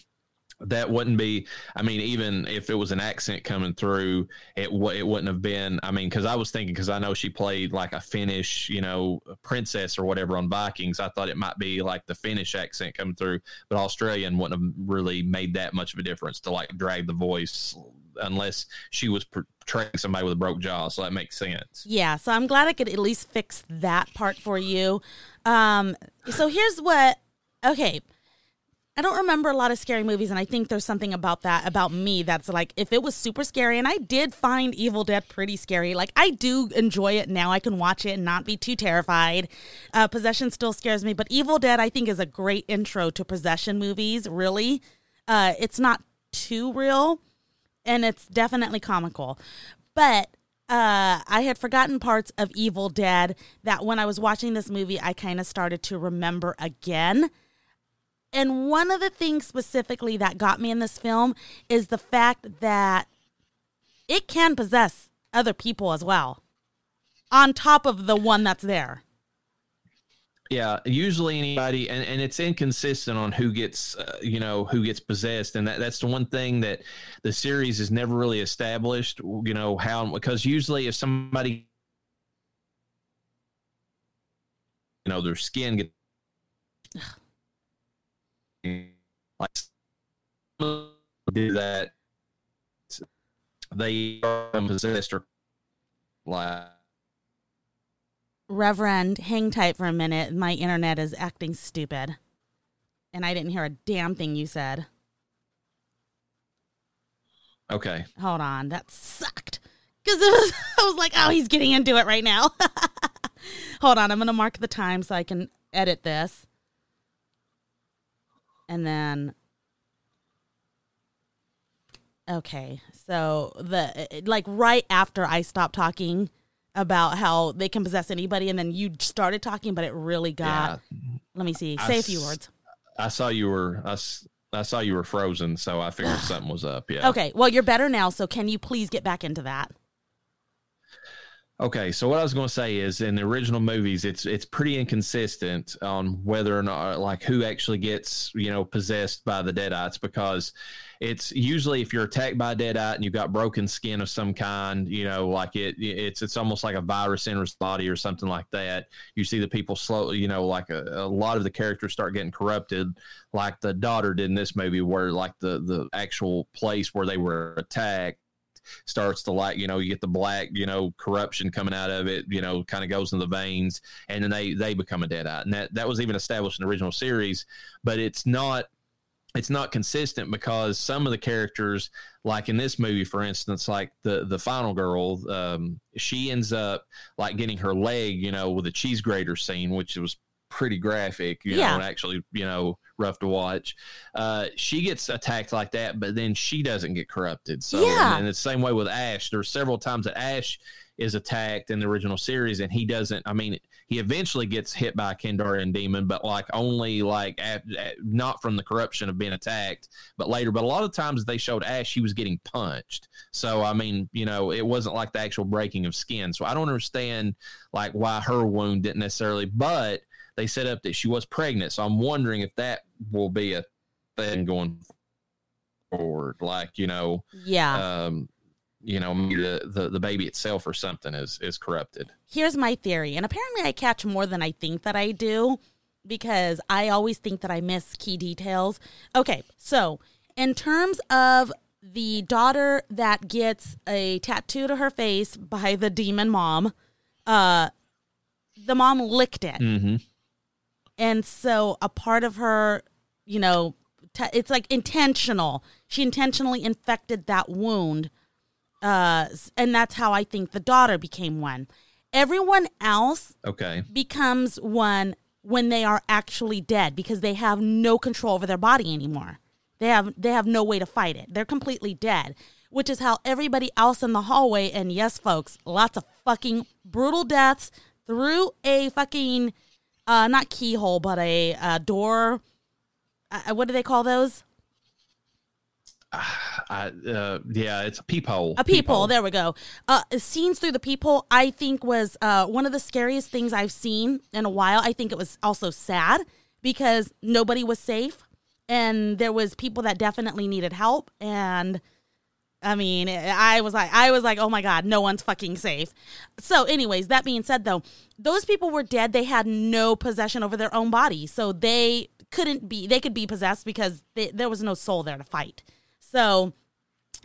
that wouldn't be. I mean, even if it was an accent coming through, it w- it wouldn't have been. I mean, because I was thinking because I know she played like a Finnish, you know, princess or whatever on Vikings. I thought it might be like the Finnish accent coming through, but Australian wouldn't have really made that much of a difference to like drag the voice unless she was portraying somebody with a broke jaw. So that makes sense. Yeah, so I'm glad I could at least fix that part for you. Um, so here's what. Okay, I don't remember a lot of scary movies, and I think there's something about that about me that's like if it was super scary, and I did find Evil Dead pretty scary. Like I do enjoy it now. I can watch it and not be too terrified. Uh, possession still scares me, but Evil Dead I think is a great intro to possession movies. Really, uh, it's not too real and it's definitely comical. But uh, I had forgotten parts of Evil Dead that when I was watching this movie, I kind of started to remember again. And one of the things specifically that got me in this film is the fact that it can possess other people as well, on top of the one that's there. Yeah, usually anybody, and, and it's inconsistent on who gets, uh, you know, who gets possessed, and that that's the one thing that the series has never really established. You know how because usually if somebody, you know, their skin gets like do that, they are possessed or like Reverend, hang tight for a minute. My internet is acting stupid. And I didn't hear a damn thing you said. okay. Hold on. That sucked. Because it was, I was like, oh, he's getting into it right now. Hold on. I'm going to mark the time so I can edit this. And then. Okay. So, the like right after I stopped talking about how they can possess anybody, and then you started talking, but it really got. Let me see. Say a few words. I saw you were I, s- I saw you were frozen, so I figured something was up. Yeah. Okay. Well, you're better now. So, can you please get back into that? Okay. So what I was going to say is, in the original movies, it's it's pretty inconsistent on whether or not like who actually gets you know possessed by the deadites because it's usually if you're attacked by a deadite and you've got broken skin of some kind, you know, like it it's it's almost like a virus enters the body or something like that. You see the people slowly, you know, like a, a lot of the characters start getting corrupted, like the daughter did in this movie, where like the the actual place where they were attacked starts to like you know you get the black you know corruption coming out of it you know kind of goes in the veins and then they they become a deadite and that that was even established in the original series but it's not it's not consistent because some of the characters like in this movie for instance like the the final girl um she ends up like getting her leg you know with a cheese grater scene which was pretty graphic you Yeah. know and actually you know rough to watch uh she gets attacked like that but then she doesn't get corrupted so Yeah. and the same way with ash there's several times that ash is attacked in the original series and he doesn't i mean he eventually gets hit by a Kandarian demon, but like only like at, at- not from the corruption of being attacked, but later. But a lot of times they showed Ash he was getting punched. So I mean, you know, it wasn't like the actual breaking of skin. So I don't understand like why her wound didn't necessarily, but they set up that she was pregnant. So I'm wondering if that will be a thing going forward. Like you know, Yeah. um, you know, maybe the, the the baby itself or something is is corrupted. Here's my theory, and apparently I catch more than I think that I do because I always think that I miss key details. Okay, so in terms of the daughter that gets a tattoo to her face by the demon mom, uh, the mom licked it, Mm-hmm. And so a part of her, you know, t- it's like intentional. She intentionally infected that wound uh, and that's how I think the daughter became one. Everyone else Okay. becomes one when they are actually dead because they have no control over their body anymore. They have they have no way to fight it. They're completely dead, which is how everybody else in the hallway and yes folks, lots of fucking brutal deaths through a fucking uh not keyhole but a uh, door uh, what do they call those? I, uh, yeah, it's a peephole. A peephole. There we go. Uh, scenes through the peephole, I think, was uh, one of the scariest things I've seen in a while. I think it was also sad because nobody was safe, and there was people that definitely needed help. And I mean, I was like, I was like, oh my god, no one's fucking safe. So, anyways, that being said, though, those people were dead. They had no possession over their own body, so they couldn't be. They could be possessed because they, there was no soul there to fight. So.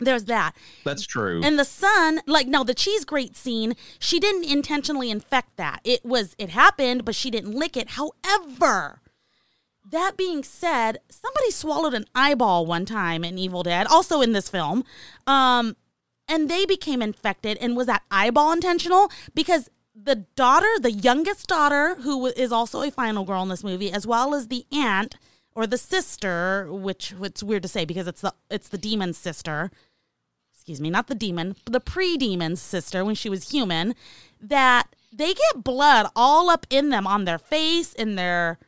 There's that. That's true. And the son, like no, the cheese grate scene, she didn't intentionally infect that. It was it happened, but she didn't lick it. However, that being said, somebody swallowed an eyeball one time in Evil Dead, also in this film. Um and they became infected and was that eyeball intentional because the daughter, the youngest daughter who is also a final girl in this movie as well as the aunt or the sister, which it's weird to say because it's the it's the demon's sister excuse me, not the demon, the pre-demon's sister when she was human, that they get blood all up in them on their face, in their,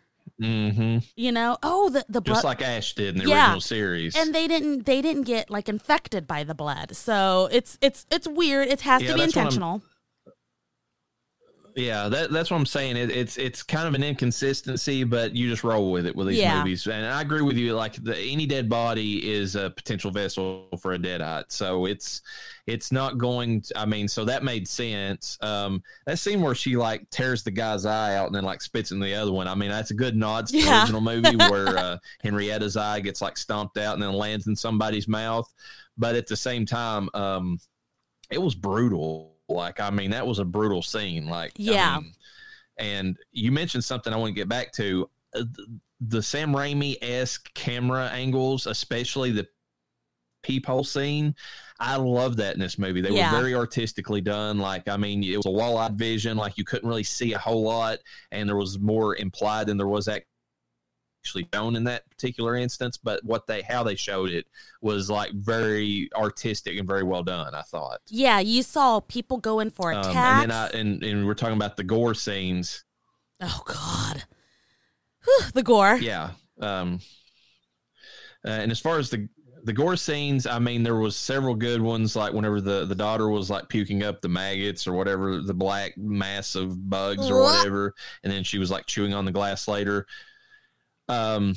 hmm you know, oh the the blood, Just like Ash did in the Yeah. original series. and they didn't they didn't get like infected by the blood, so it's it's it's weird. It has Yeah, to be intentional. Yeah, that, that's what I'm saying. It, it's it's kind of an inconsistency, but you just roll with it with these Yeah. movies. And I agree with you. Like the, any dead body is a potential vessel for a deadite, so it's it's not going. To, I mean, so that made sense. Um, that scene where she like tears the guy's eye out and then like spits in the other one. I mean, that's a good nod to the original movie where uh, Henrietta's eye gets like stomped out and then lands in somebody's mouth. But at the same time, um, it was brutal. Like, I mean, that was a brutal scene. Like, I Yeah. mean, and you mentioned something I want to get back to uh, the, the Sam Raimi esque camera angles, especially the peephole scene. I love that in this movie. They Yeah. were very artistically done. Like, I mean, it was a wall eyed vision. Like, you couldn't really see a whole lot, and there was more implied than there was actually shown in that particular instance. But what they, how they showed it was like very artistic and very well done. I thought. Yeah, you saw people going for Um, attacks. and then I and, and we're talking about the gore scenes. oh God, Whew, the gore. Yeah. Um, uh, and as far as the the gore scenes, I mean, there was several good ones. Like whenever the the daughter was like puking up the maggots or whatever, the black mass of bugs or What? whatever, and then she was like chewing on the glass later. Um,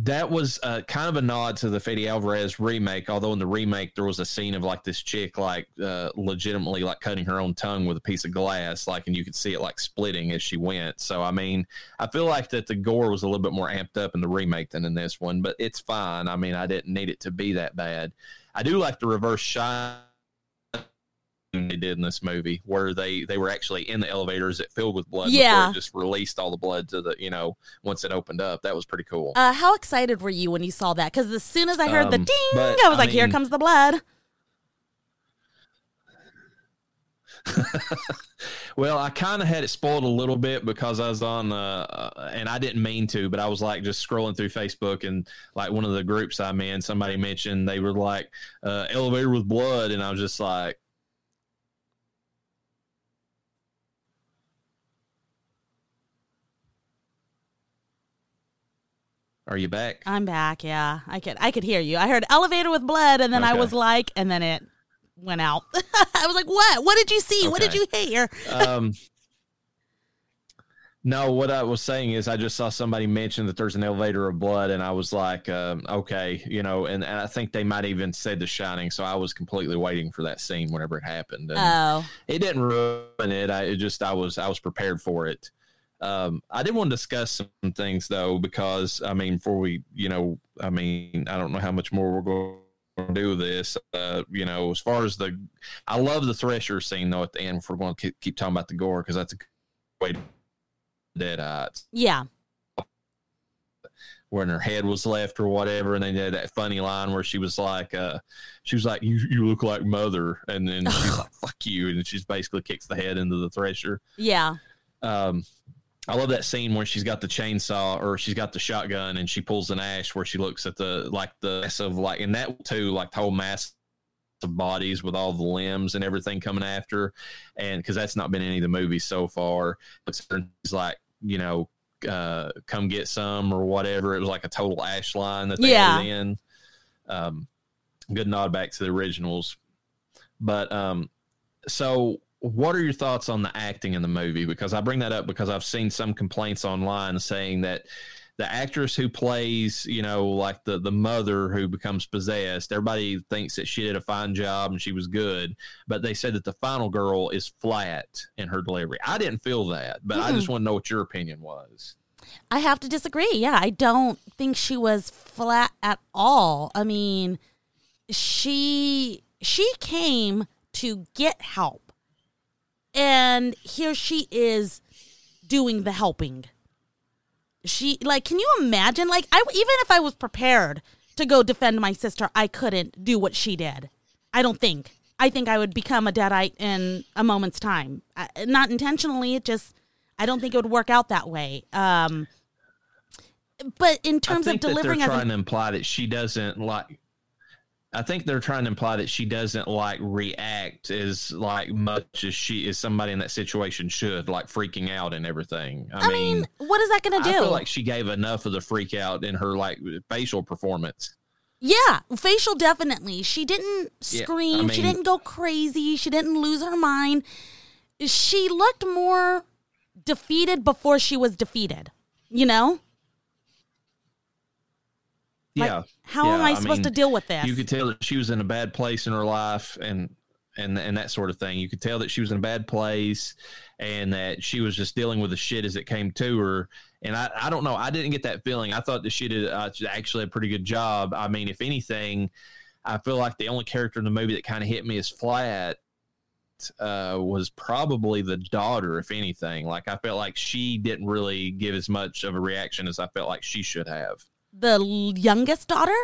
that was uh, kind of a nod to the Fede Alvarez remake. Although in the remake there was a scene of like this chick like uh, legitimately like cutting her own tongue with a piece of glass, like, and you could see it like splitting as she went. So I mean, I feel like that the gore was a little bit more amped up in the remake than in this one, but it's fine. I mean, I didn't need it to be that bad. I do like the reverse shot they did in this movie where they they were actually in the elevators that filled with blood Yeah. just released all the blood to the you know once it opened up that was pretty cool Uh, how excited were you when you saw that? Because as soon as I heard the Um, ding, but, I was I like, "Here comes the blood." Well, I kind of had it spoiled a little bit because I was on, uh, uh, and I didn't mean to, but I was like just scrolling through Facebook and like one of the groups I'm in, somebody mentioned they were like uh, elevator with blood, and I was just like, "Are you back?" I'm back. Yeah, I could I could hear you. I heard elevator with blood, and then I was like, and then it went out. I was like, "What? What did you see? What did you hear?" um, no, what I was saying is I just saw somebody mention that there's an elevator of blood, and I was like, um, okay, you know, and, and I think they might even said The Shining, so I was completely waiting for that scene whenever it happened. And Oh, it didn't ruin it. I it just I was I was prepared for it. Um, I did want to discuss some things though, because I mean, before we, you know, I mean, I don't know how much more we're going to do with this. Uh, you know, as far as the, I love the Thresher scene though at the end. If we're going to keep, keep talking about the gore, because that's a good way to deadites. yeah. when her head was left or whatever, and they did that funny line where she was like, uh, she was like, "You you look like mother," and then she's like, "Fuck you," and she's basically kicks the head into the thresher. Yeah. Um, I love that scene where she's got the chainsaw or she's got the shotgun and she pulls an ash where she looks at the like the mass of like and that too like the whole mass of bodies with all the limbs and everything coming after. And because that's not been any of the movies so far it's like you know uh come get some or whatever it was like a total ash line that they Yeah. added in. Um good nod back to the originals. But um so what are your thoughts on the acting in the movie because i bring that up because i've seen some complaints online saying that the actress who plays you know like the the mother who becomes possessed everybody thinks that she did a fine job and she was good but they said that the final girl is flat in her delivery i didn't feel that but i just want to know what your opinion was I have to disagree. Yeah, I don't think she was flat at all. I mean, she she came to get help. And here she is doing the helping. She like can you imagine like I even if I was prepared to go defend my sister, I couldn't do what she did. I don't think. I think I would become a deadite in a moment's time. I, not intentionally, it just I don't think it would work out that way. Um, but in terms of think that delivering they're as trying an, to imply that she doesn't like. I think they're trying to imply that she doesn't like react as like much as she is somebody in that situation should, like freaking out and everything. I, I mean, what is that going to I do? feel like she gave enough of the freak out in her like facial performance. yeah, facial definitely. She didn't Yeah, I scream. she didn't go crazy. She didn't lose her mind. She looked more defeated before she was defeated. You know, Like, yeah. how am I I supposed to deal with this? You could tell that she was in a bad place in her life and and and that sort of thing. You could tell that she was in a bad place and that she was just dealing with the shit as it came to her. And I, I don't know. I didn't get that feeling. I thought that she did uh, actually a pretty good job. I mean, if anything, I feel like the only character in the movie that kind of hit me as flat uh, was probably the daughter, if anything. Like I felt like she didn't really give as much of a reaction as I felt like she should have. The youngest daughter.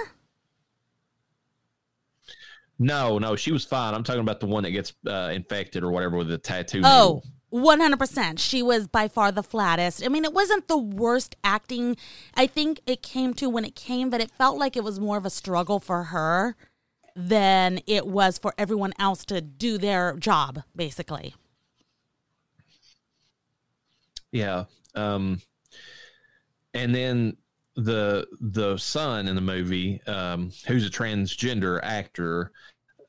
No, no, she was fine. I'm talking about the one that gets uh, infected or whatever with the tattoo. Oh, 100%. She was by far the flattest. I mean, it wasn't the worst acting. I think it came to when it came, but it felt like it was more of a struggle for her than it was for everyone else to do their job, basically. yeah. Um, and then the the son in the movie, um, who's a transgender actor,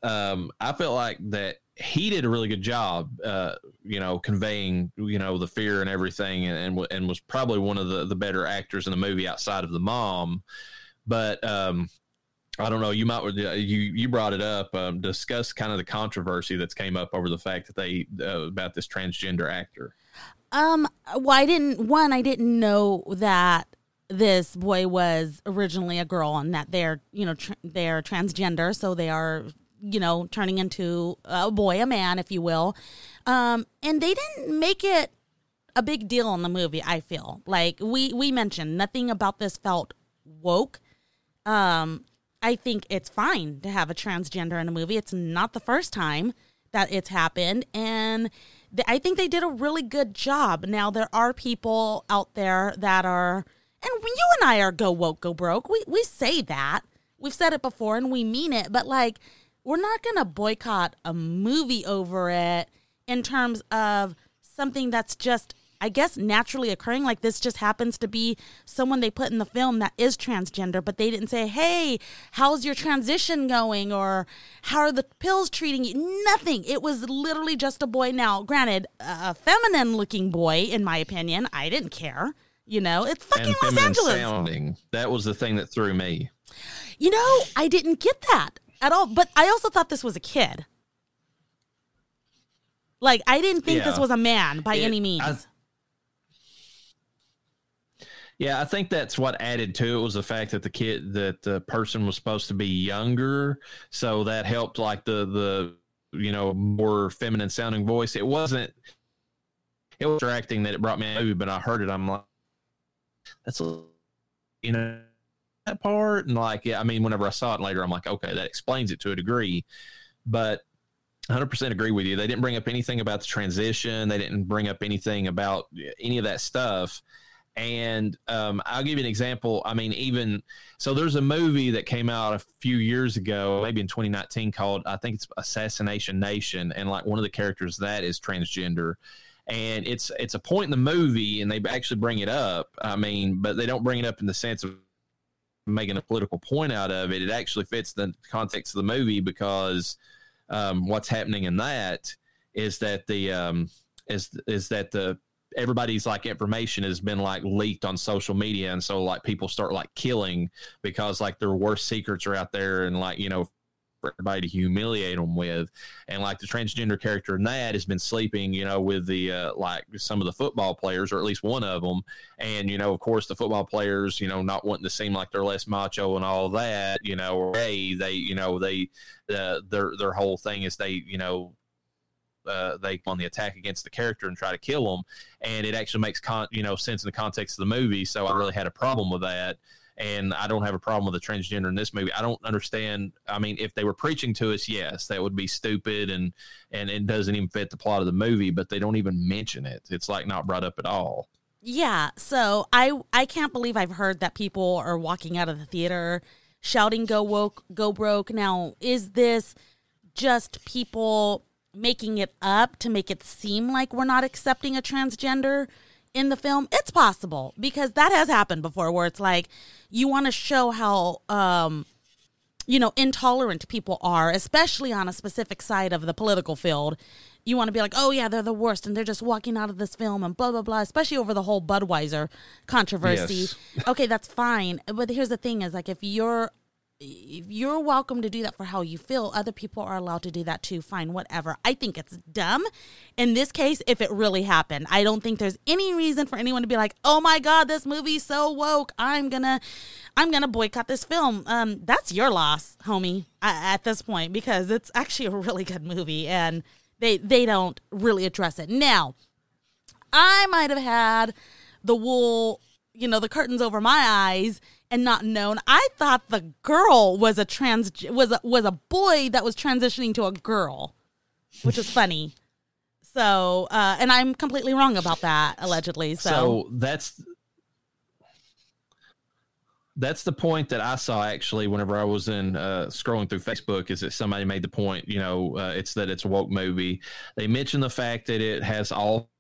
um, I felt like that he did a really good job, uh, you know, conveying you know the fear and everything, and and, and was probably one of the the better actors in the movie outside of the mom. But um, I don't know. You might you you brought it up. Um, discuss kind of the controversy that's came up over the fact that they uh, about this transgender actor. Um, well, I didn't, one, I didn't know that this boy was originally a girl and that they're, you know, tr- they're transgender. So they are, you know, turning into a boy, a man, if you will. Um, and they didn't make it a big deal in the movie, I feel. Like we, we mentioned, nothing about this felt woke. Um, I think it's fine to have a transgender in a movie. It's not the first time that it's happened. And th- I think they did a really good job. Now, there are people out there that are, and when you and I are go woke, go broke. We, we say that. We've said it before and we mean it, but like, we're not going to boycott a movie over it in terms of something that's just I guess naturally occurring. Like this just happens to be someone they put in the film that is transgender but they didn't say hey how's your transition going? or how are the pills treating you? Nothing. It was literally just a boy. Now granted a feminine looking boy in my opinion I didn't care you know it's fucking Los Angeles sounding. That was the thing that threw me. you know I didn't get that at all but I also thought this was a kid like I didn't think this was a man by It- any means I- Yeah, I think that's what added to it was the fact that the kid that the person was supposed to be younger, so that helped like the the you know more feminine sounding voice. It wasn't it was distracting that it brought me a movie, but I heard it. I'm like, that's a you know that part. And like yeah i mean whenever i saw it later i'm like okay that explains it to a degree. But 100% agree with you. They didn't bring up anything about the transition. They didn't bring up anything about any of that stuff. And um, I'll give you an example. I mean, even so, there's a movie that came out a few years ago, maybe in 2019, called I think it's Assassination Nation, and like one of the characters that is transgender, and it's it's a point in the movie, and they actually bring it up. I mean, but they don't bring it up in the sense of making a political point out of it. It actually fits the context of the movie because um, what's happening in that is that the um, is is that the everybody's like information has been like leaked on social media and so like people start like killing because like their worst secrets are out there and like you know everybody to humiliate them with. And like the transgender character in that has been sleeping you know with the uh, like some of the football players or at least one of them and you know of course the football players you know not wanting to seem like they're less macho and all that you know or hey they you know they uh, their their whole thing is they you know uh, they on the attack against the character and try to kill them, and it actually makes con- you know sense in the context of the movie. So I really had a problem with that, and I don't have a problem with a transgender in this movie. I don't understand. I mean, if they were preaching to us, yes, that would be stupid, and and it doesn't even fit the plot of the movie. But they don't even mention it. It's like not brought up at all. Yeah, so I I can't believe I've heard that people are walking out of the theater shouting "Go woke, go broke." Now, is this just people making it up to make it seem like we're not accepting a transgender in the film it's possible because that has happened before where it's like you want to show how um you know intolerant people are especially on a specific side of the political field you want to be like oh yeah they're the worst and they're just walking out of this film and blah blah blah especially over the whole budweiser controversy Yes. okay that's fine but here's the thing is like if you're you're welcome to do that for how you feel. Other people are allowed to do that too. Fine, whatever. I think it's dumb in this case if it really happened. I don't think there's any reason for anyone to be like, "Oh my god, this movie's so woke. I'm going to I'm going to boycott this film." Um that's your loss, homie, at this point because it's actually a really good movie and they they don't really address it. Now, I might have had the wool, you know, the curtains over my eyes and not known. I thought the girl was a trans was a, was a boy that was transitioning to a girl, which is funny. So, uh, and I'm completely wrong about that allegedly. So, so that's that's the point that I saw actually whenever I was in uh, scrolling through Facebook is that somebody made the point, you know, uh, it's that it's a woke movie. They mentioned the fact that it has all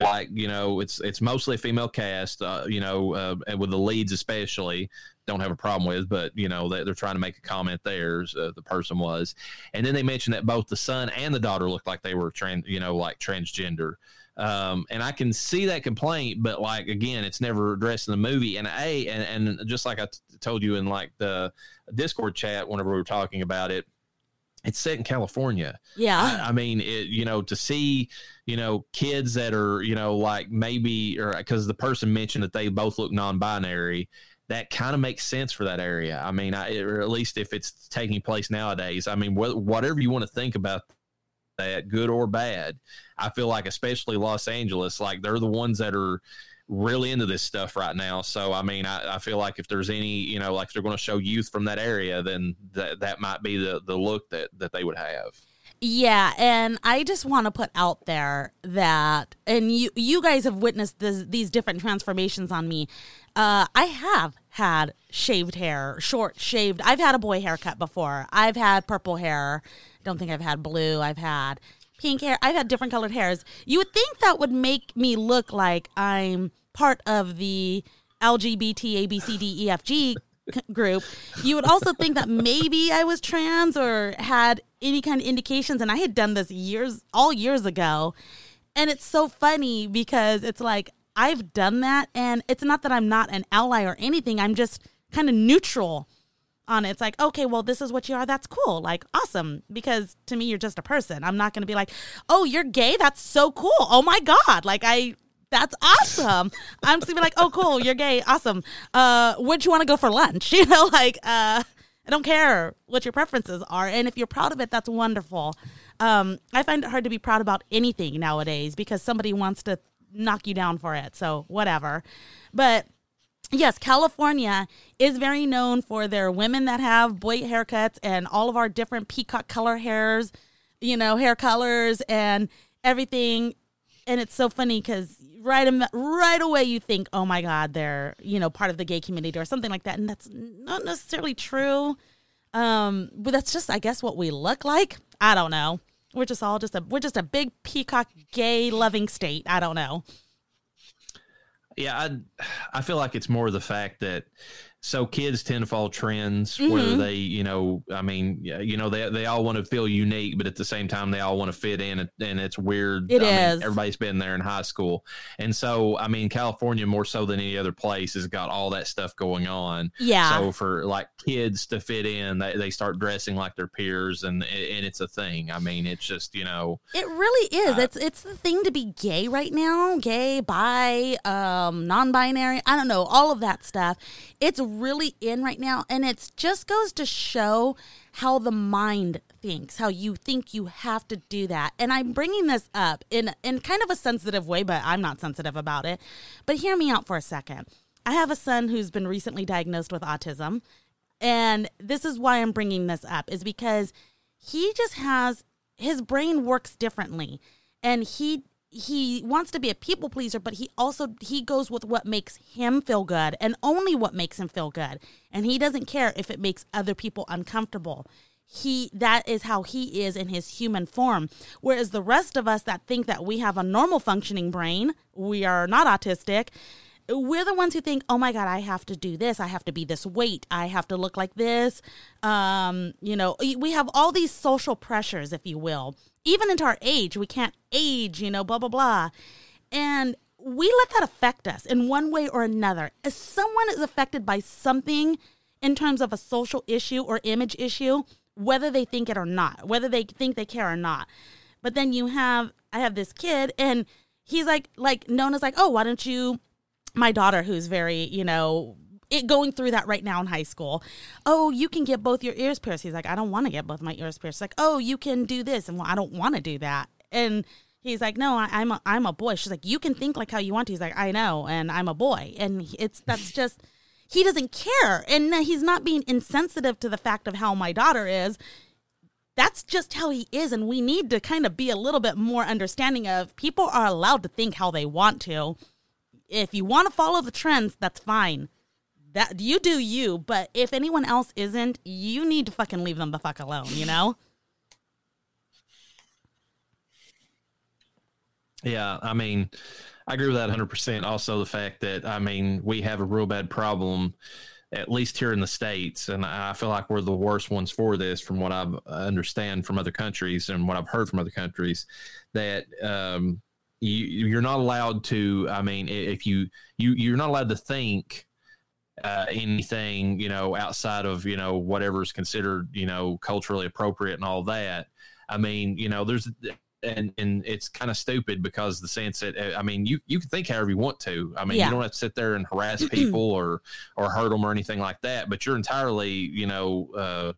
like you know it's it's mostly a female cast, uh, you know, uh, and with the leads especially. Don't have a problem with, but you know they, they're trying to make a comment there. Uh, the person was, and then they mentioned that both the son and the daughter looked like they were trans, you know, like transgender. Um, and I can see that complaint, but like again, it's never addressed in the movie. And a and, and just like I t- told you in like the Discord chat whenever we were talking about it, it's set in California. yeah, I, I mean, it, you know, to see, you know, kids that are, you know, like maybe, or because the person mentioned that they both look non-binary, that kind of makes sense for that area. I mean, I, or at least if it's taking place nowadays. I mean, wh- whatever you want to think about that, good or bad, I feel like, especially Los Angeles, like they're the ones that are really into this stuff right now. So, I mean, I, I feel like if there's any, you know, like they're going to show youth from that area, then that that might be the the look that that they would have. Yeah, and I just want to put out there that, and you you guys have witnessed this, these different transformations on me. Uh, I have had shaved hair, short shaved. I've had a boy haircut before. I've had purple hair. Don't think I've had blue. I've had pink hair. I've had different colored hairs. You would think that would make me look like I'm part of the LGBT A B C D F G c- group, you would also think that maybe I was trans or had any kind of indications. And I had done this years, all years ago. And it's so funny because it's like I've done that. And it's not that I'm not an ally or anything, I'm just kind of neutral on it. It's like, okay, well, this is what you are. That's cool. Like, awesome. Because to me, you're just a person. I'm not going to be like, oh, you're gay. That's so cool. Oh my God. Like, I, that's awesome. I'm just like, oh, cool. You're gay. Awesome. Uh, where'd you want to go for lunch? You know, like, uh, I don't care what your preferences are. And if you're proud of it, that's wonderful. Um, I find it hard to be proud about anything nowadays because somebody wants to knock you down for it. So, whatever. But yes, California is very known for their women that have boy haircuts and all of our different peacock color hairs, you know, hair colors and everything. And it's so funny because right right away you think, oh my God, they're you know part of the gay community or something like that, and that's not necessarily true. Um, but that's just, I guess, what we look like. I don't know. We're just all just a we're just a big peacock gay loving state. I don't know. Yeah, I I feel like it's more the fact that so kids tend to follow trends Mm-hmm. whether they you know i mean you know they, they all want to feel unique but at the same time they all want to fit in and, and it's weird It I mean, is. everybody's been there in high school and so i mean california more so than any other place has got all that stuff going on Yeah. so for like kids to fit in they, they start dressing like their peers and and it's a thing i mean it's just you know It really is. it's it's the thing to be gay right now. Gay, bi, um, non-binary. I don't know all of that stuff. It's really in right now, and it's just goes to show how the mind thinks. How you think you have to do that. And I'm bringing this up in in kind of a sensitive way, but I'm not sensitive about it. But hear me out for a second. I have a son who's been recently diagnosed with autism, and this is why I'm bringing this up is because he just has his brain works differently and he he wants to be a people pleaser but he also he goes with what makes him feel good and only what makes him feel good and he doesn't care if it makes other people uncomfortable he that is how he is in his human form whereas the rest of us that think that we have a normal functioning brain we are not autistic we're the ones who think, oh my God, I have to do this. I have to be this weight. I have to look like this. Um, you know, we have all these social pressures, if you will. Even into our age, we can't age, you know, blah, blah, blah. And we let that affect us in one way or another. If someone is affected by something in terms of a social issue or image issue, whether they think it or not, whether they think they care or not. But then you have, I have this kid and he's like, like, Nona's like, oh, why don't you my daughter who's very you know it going through that right now in high school. Oh you can get both your ears pierced. He's like i don't want to get both my ears pierced. Like oh you can do this. And well i don't want to do that. And he's like no I, i'm a, i'm a boy. She's like you can think like how you want to. He's like i know and i'm a boy. And it's that's just he doesn't care. And he's not being insensitive to the fact of how my daughter is. That's just how he is. And we need to kind of be a little bit more understanding of people are allowed to think how they want to. If you want to follow the trends, that's fine. That you do you, but if anyone else isn't, you need to fucking leave them the fuck alone, you know? Yeah, I mean, I agree with that 100%. Also, the fact that, I mean, we have a real bad problem, at least here in the States, and I feel like we're the worst ones for this from what I understand from other countries and what I've heard from other countries, that, um, you, you're not allowed to, I mean, if you, you, you're not allowed to think uh, anything, you know, outside of, you know, whatever's considered, you know, culturally appropriate and all that. I mean, you know, there's, and and it's kind of stupid because the sense that uh, I mean you you can think however you want to. I mean Yeah. you don't have to sit there and harass people or or hurt them or anything like that. But you're entirely you know uh,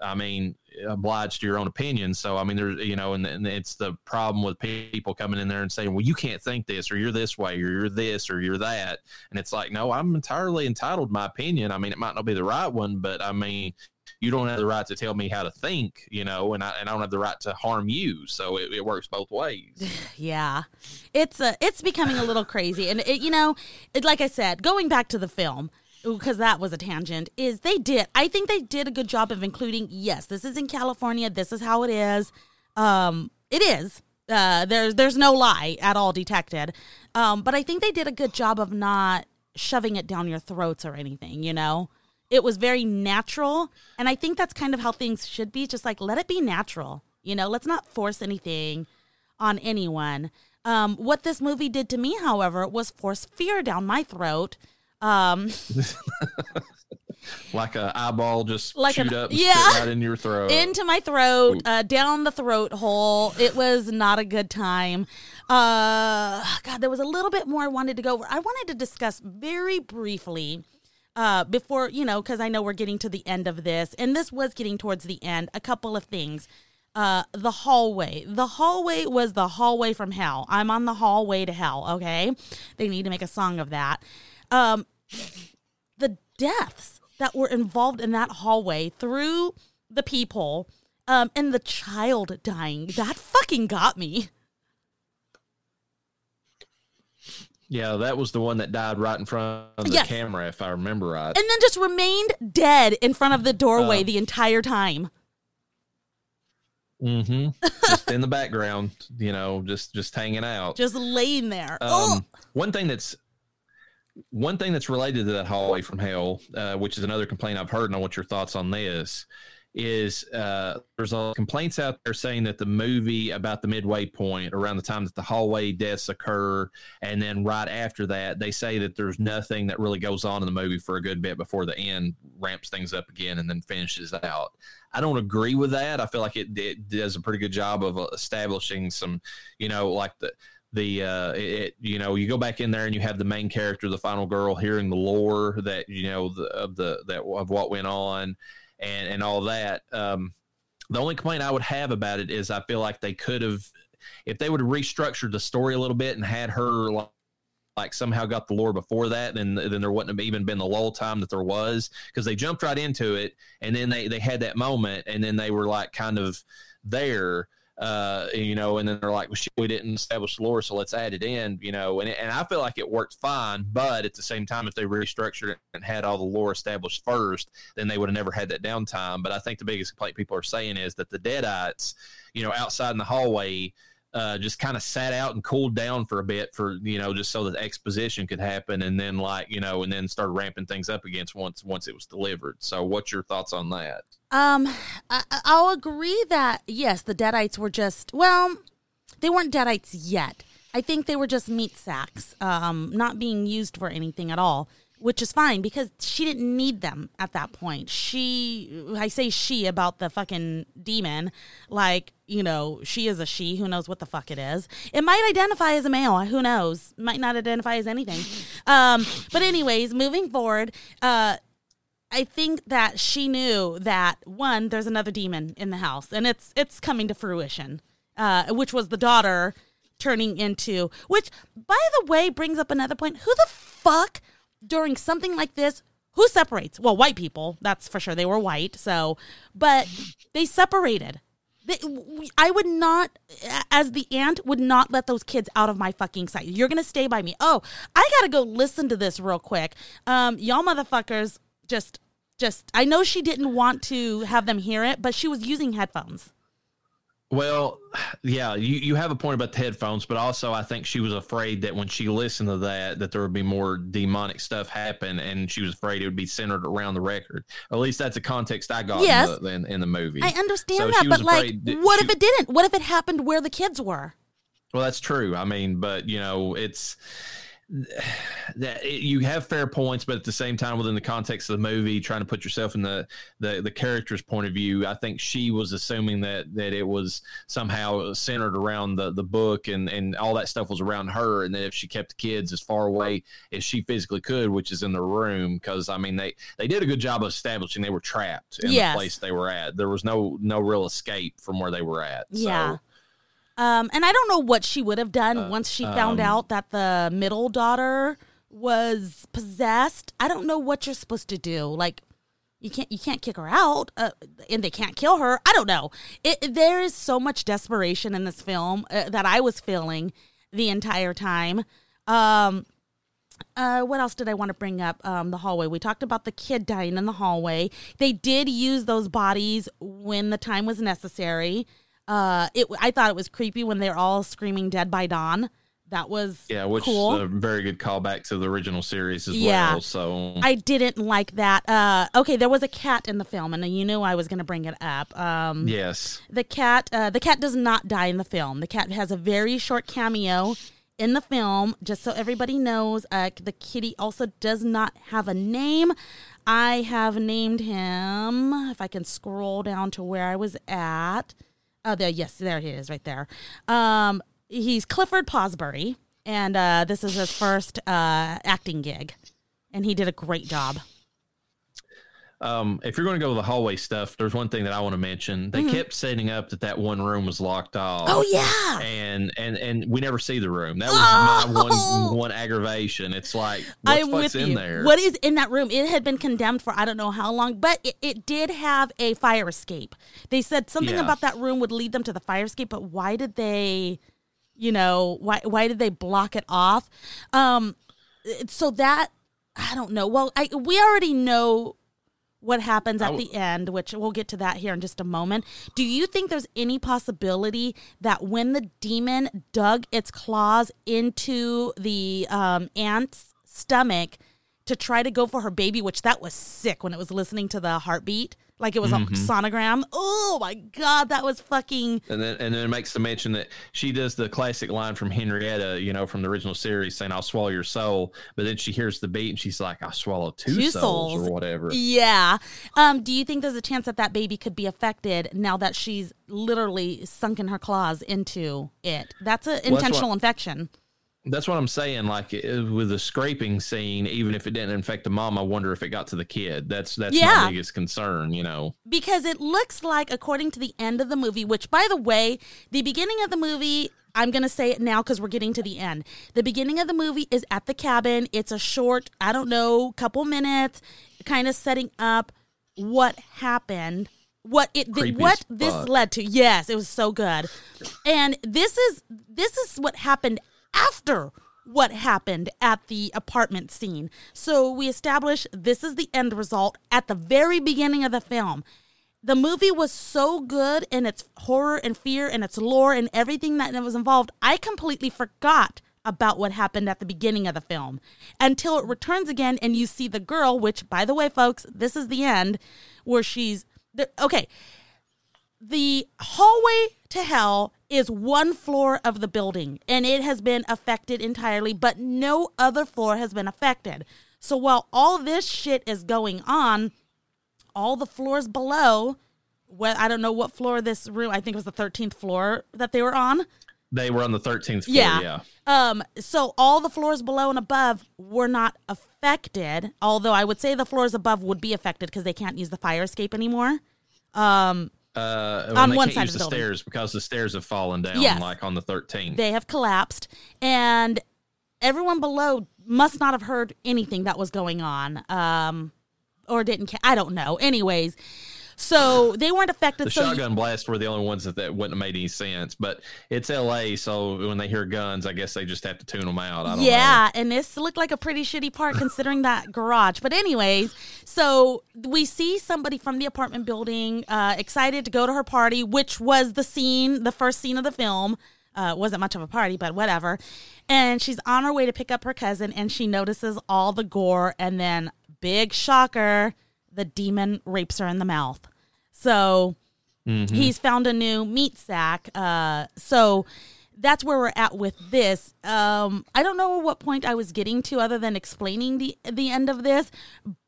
I mean obliged to your own opinion. So I mean there's you know and, and it's the problem with people coming in there and saying well you can't think this or you're this way or you're this or you're that and it's like no I'm entirely entitled my opinion. I mean it might not be the right one but I mean you don't have the right to tell me how to think, you know, and I, and I don't have the right to harm you. So it, it works both ways. Yeah. It's a, it's becoming a little crazy. And it, you know, it, like I said, going back to the film, because that was a tangent, is they did, I think they did a good job of including, yes, this is in California. This is how it is. Um, it is. Uh, there's there's no lie at all detected. Um, but I think they did a good job of not shoving it down your throats or anything, you know? It was very natural. And I think that's kind of how things should be. Just like let it be natural. You know, let's not force anything on anyone. Um, what this movie did to me, however, was force fear down my throat. Um, like a eyeball just Like shoot an- up yeah. right in your throat. into my throat, uh, down the throat hole. It was not a good time. Uh, God, there was a little bit more I wanted to go over. I wanted to discuss very briefly uh, before, you know, because I know we're getting to the end of this, and this was getting towards the end, a couple of things. Uh, the hallway. The hallway was the hallway from hell. I'm on the hallway to hell, okay? They need to make a song of that. Um, the deaths that were involved in that hallway through the peephole um, and the child dying, that fucking got me. Yeah, that was the one that died right in front of the Yes. camera, if I remember right. And then just remained dead in front of the doorway Uh. the entire time. mm-hmm. just in the background, you know, just just hanging out. Just laying there. oh, Um, one thing that's one thing that's related to that hallway from hell, uh, which is another complaint I've heard, and I want your thoughts on this. Is uh, there's a complaints out there saying that the movie about the midway point, around the time that the hallway deaths occur, and then right after that, they say that there's nothing that really goes on in the movie for a good bit before the end ramps things up again and then finishes out. I don't agree with that. I feel like it, it does a pretty good job of establishing some, you know, like the the uh it, you know you go back in there and you have the main character the final girl hearing the lore that you know the, of the that of what went on and and all that um the only complaint i would have about it is i feel like they could have if they would have restructured the story a little bit and had her like like somehow got the lore before that, then then there wouldn't have even been the lull time that there was because they jumped right into it, and then they they had that moment, and then they were like kind of there, uh, you know, and then they're like, well, shit, we didn't establish the lore, so let's add it in, you know, and and I feel like it worked fine, but at the same time, if they restructured it and had all the lore established first, then they would have never had that downtime. But I think the biggest complaint people are saying is that the Deadites, you know, outside in the hallway uh, just kind of sat out and cooled down for a bit for you know just so that exposition could happen and then like you know and then started ramping things up against once once it was delivered. So what's your thoughts on that? Um, I, I'll agree that yes, the Deadites were just well, they weren't Deadites yet. I think they were just meat sacks, um, not being used for anything at all, which is fine because she didn't need them at that point. She, I say she about the fucking demon, like you know, she is a she. Who knows what the fuck it is? It might identify as a male. Who knows? Might not identify as anything. Um, but anyways, moving forward, uh, I think that she knew that one, there's another demon in the house, and it's it's coming to fruition, uh, which was the daughter turning into. Which, by the way, brings up another point. Who the fuck during something like this? Who separates? Well, white people, that's for sure. They were white, so but they separated. They, I would not, as the aunt, would not let those kids out of my fucking sight. You're gonna stay by me. Oh, I gotta go listen to this real quick. Um, y'all motherfuckers, just, just. I know she didn't want to have them hear it, but she was using headphones. Well yeah you, you have a point about the headphones but also i think she was afraid that when she listened to that that there would be more demonic stuff happen and she was afraid it would be centered around the record at least that's the context i got Yes. in, the, in, in the movie I understand So that, but like, that what she- if it didn't? What if it happened where the kids were? Well, that's true. I mean, but you know, it's that it, you have fair points, but at the same time, within the context of the movie, trying to put yourself in the the, the character's point of view, I think she was assuming that that it was somehow centered around the the book and and all that stuff was around her, and that if she kept the kids as far away as she physically could, which is in the room, because I mean they they did a good job of establishing they were trapped in Yes. the place they were at. There was no no real escape from where they were at. Yeah. Um, and I don't know what she would have done once she found um, out that the middle daughter was possessed. I don't know what you're supposed to do. Like, you can't you can't kick her out, uh, and they can't kill her. I don't know. It, there is so much desperation in this film uh, that I was feeling the entire time. Um, uh, what else did I want to bring up? Um, the hallway. We talked about the kid dying in the hallway. They did use those bodies when the time was necessary. Uh, it. I thought it was creepy when they're all screaming "Dead by Dawn." That was Yeah, which cool. is a very good callback to the original series as Yeah. well. So I didn't like that. Uh, okay, there was a cat in the film, and you knew I was going to bring it up. Um, yes, the cat uh, the cat does not die in the film the cat has a very short cameo in the film just so everybody knows uh, the kitty also does not have a name i have named him if i can scroll down to where i was at oh there yes there he is right there. Um, he's clifford posbury and uh, this is his first uh, acting gig and he did a great job um, if you're going to go with the hallway stuff, there's one thing that I want to mention. They kept setting up that that one room was locked off. Mm-hmm. Oh yeah. and and and we never see the room. That was Oh! my one one aggravation. It's like what I'm fuck's in you. there? What is in that room? It had been condemned for I don't know how long, but it, it did have a fire escape. They said something Yeah. about that room would lead them to the fire escape, but why did they, you know, why why did they block it off? Um, so that I don't know. Well, I we already know what happens at w- the end, which we'll get to that here in just a moment. Do you think there's any possibility that when the demon dug its claws into the um, aunt's stomach to try to go for her baby, which that was sick when it was listening to the heartbeat, like it was Mm-hmm. a sonogram? Oh my god, that was fucking And then, and then it makes the mention that she does the classic line from Henrietta, you know, from the original series, saying "I'll swallow your soul," but then she hears the beat and she's like, "I'll swallow two, Two souls, souls. or whatever." Yeah. Um, do you think there's a chance that that baby could be affected now that she's literally sunken her claws into it? That's an what- intentional infection. That's what I'm saying. Like it- with the scraping scene, even if it didn't infect the mom, I wonder if it got to the kid. That's that's Yeah. my biggest concern. You know, Because it looks like, according to the end of the movie, which, by the way, the beginning of the movie, I'm going to say it now because we're getting to the end. The beginning of the movie is at the cabin. It's a short, I don't know, couple minutes, kind of setting up what happened. What it what as this led to? Yes, it was so good, and this is this is what happened after what happened at the apartment scene. So we establish this is the end result at the very beginning of the film. The movie was so good in its horror and fear and its lore and everything that was involved. I completely forgot about what happened at the beginning of the film until it returns again and you see the girl, which, by the way, folks, this is the end where she's. Okay, the hallway to hell is one floor of the building and it has been affected entirely, but no other floor has been affected. So while all this shit is going on, all the floors below, well, I don't know what floor this room, I think it was the 13th floor that they were on. they were on the 13th floor. Yeah. Yeah, Um, so all the floors below and above were not affected, although I would say the floors above would be affected because they can't use the fire escape anymore. Um, Uh, On one can't side use of the the stairs because the stairs have fallen down, Yes. like on the 13th. they have collapsed and everyone below must not have heard anything that was going on um or didn't ca- i don't know anyways so they weren't affected the so you- shotgun blasts were the only ones that, that wouldn't have made any sense. But it's L.A., so when they hear guns, I guess they just have to tune them out. I don't know. yeah and this looked like a pretty shitty part considering that garage but anyways so we see somebody from the apartment building uh excited to go to her party which was the scene the first scene of the film uh, wasn't much of a party, but whatever. And she's on her way to pick up her cousin, and she notices all the gore. And then, big shocker, the demon rapes her in the mouth. So he's found a new meat sack. Uh, so that's where we're at with this. Um, I don't know what point I was getting to, other than explaining the the end of this,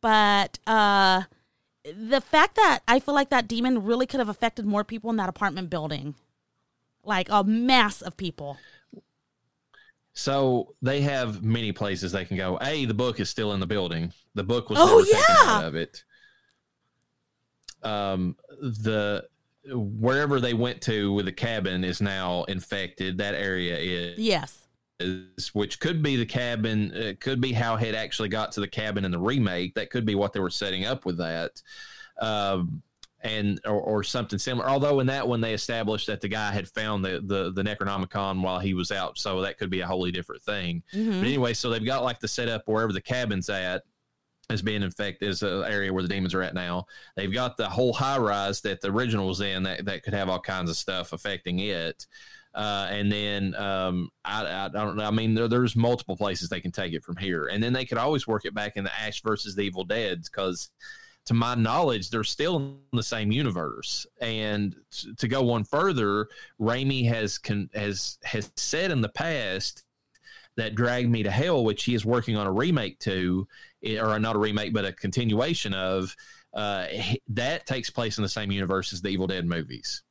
but. Uh, the fact that I feel like that demon really could have affected more people in that apartment building, like a mass of people. So they have many places they can go. A, the book is still in the building. The book was Oh, yeah. out of it. Um, the wherever they went to with the cabin is now infected. That area is, Yes. is which could be the cabin. It could be how it actually got to the cabin in the remake. That could be what they were setting up with that. Um, and or, or something similar. Although in that one they established that the guy had found the, the the Necronomicon while he was out, so that could be a wholly different thing. Mhm. But anyway, so they've got like the setup wherever the cabin's at is being infected is an area where the demons are at now. They've got the whole high rise that the original was in that, that could have all kinds of stuff affecting it. Uh, and then um, I, I don't know. I mean, there, there's multiple places they can take it from here, and then they could always work it back in the Ash versus the Evil Dead because, to my knowledge, they're still in the same universe. And t- to go one further, Raimi has con- has has said in the past that Drag Me to Hell, which he is working on a remake to, or not a remake, but a continuation of, uh, that takes place in the same universe as the Evil Dead movies.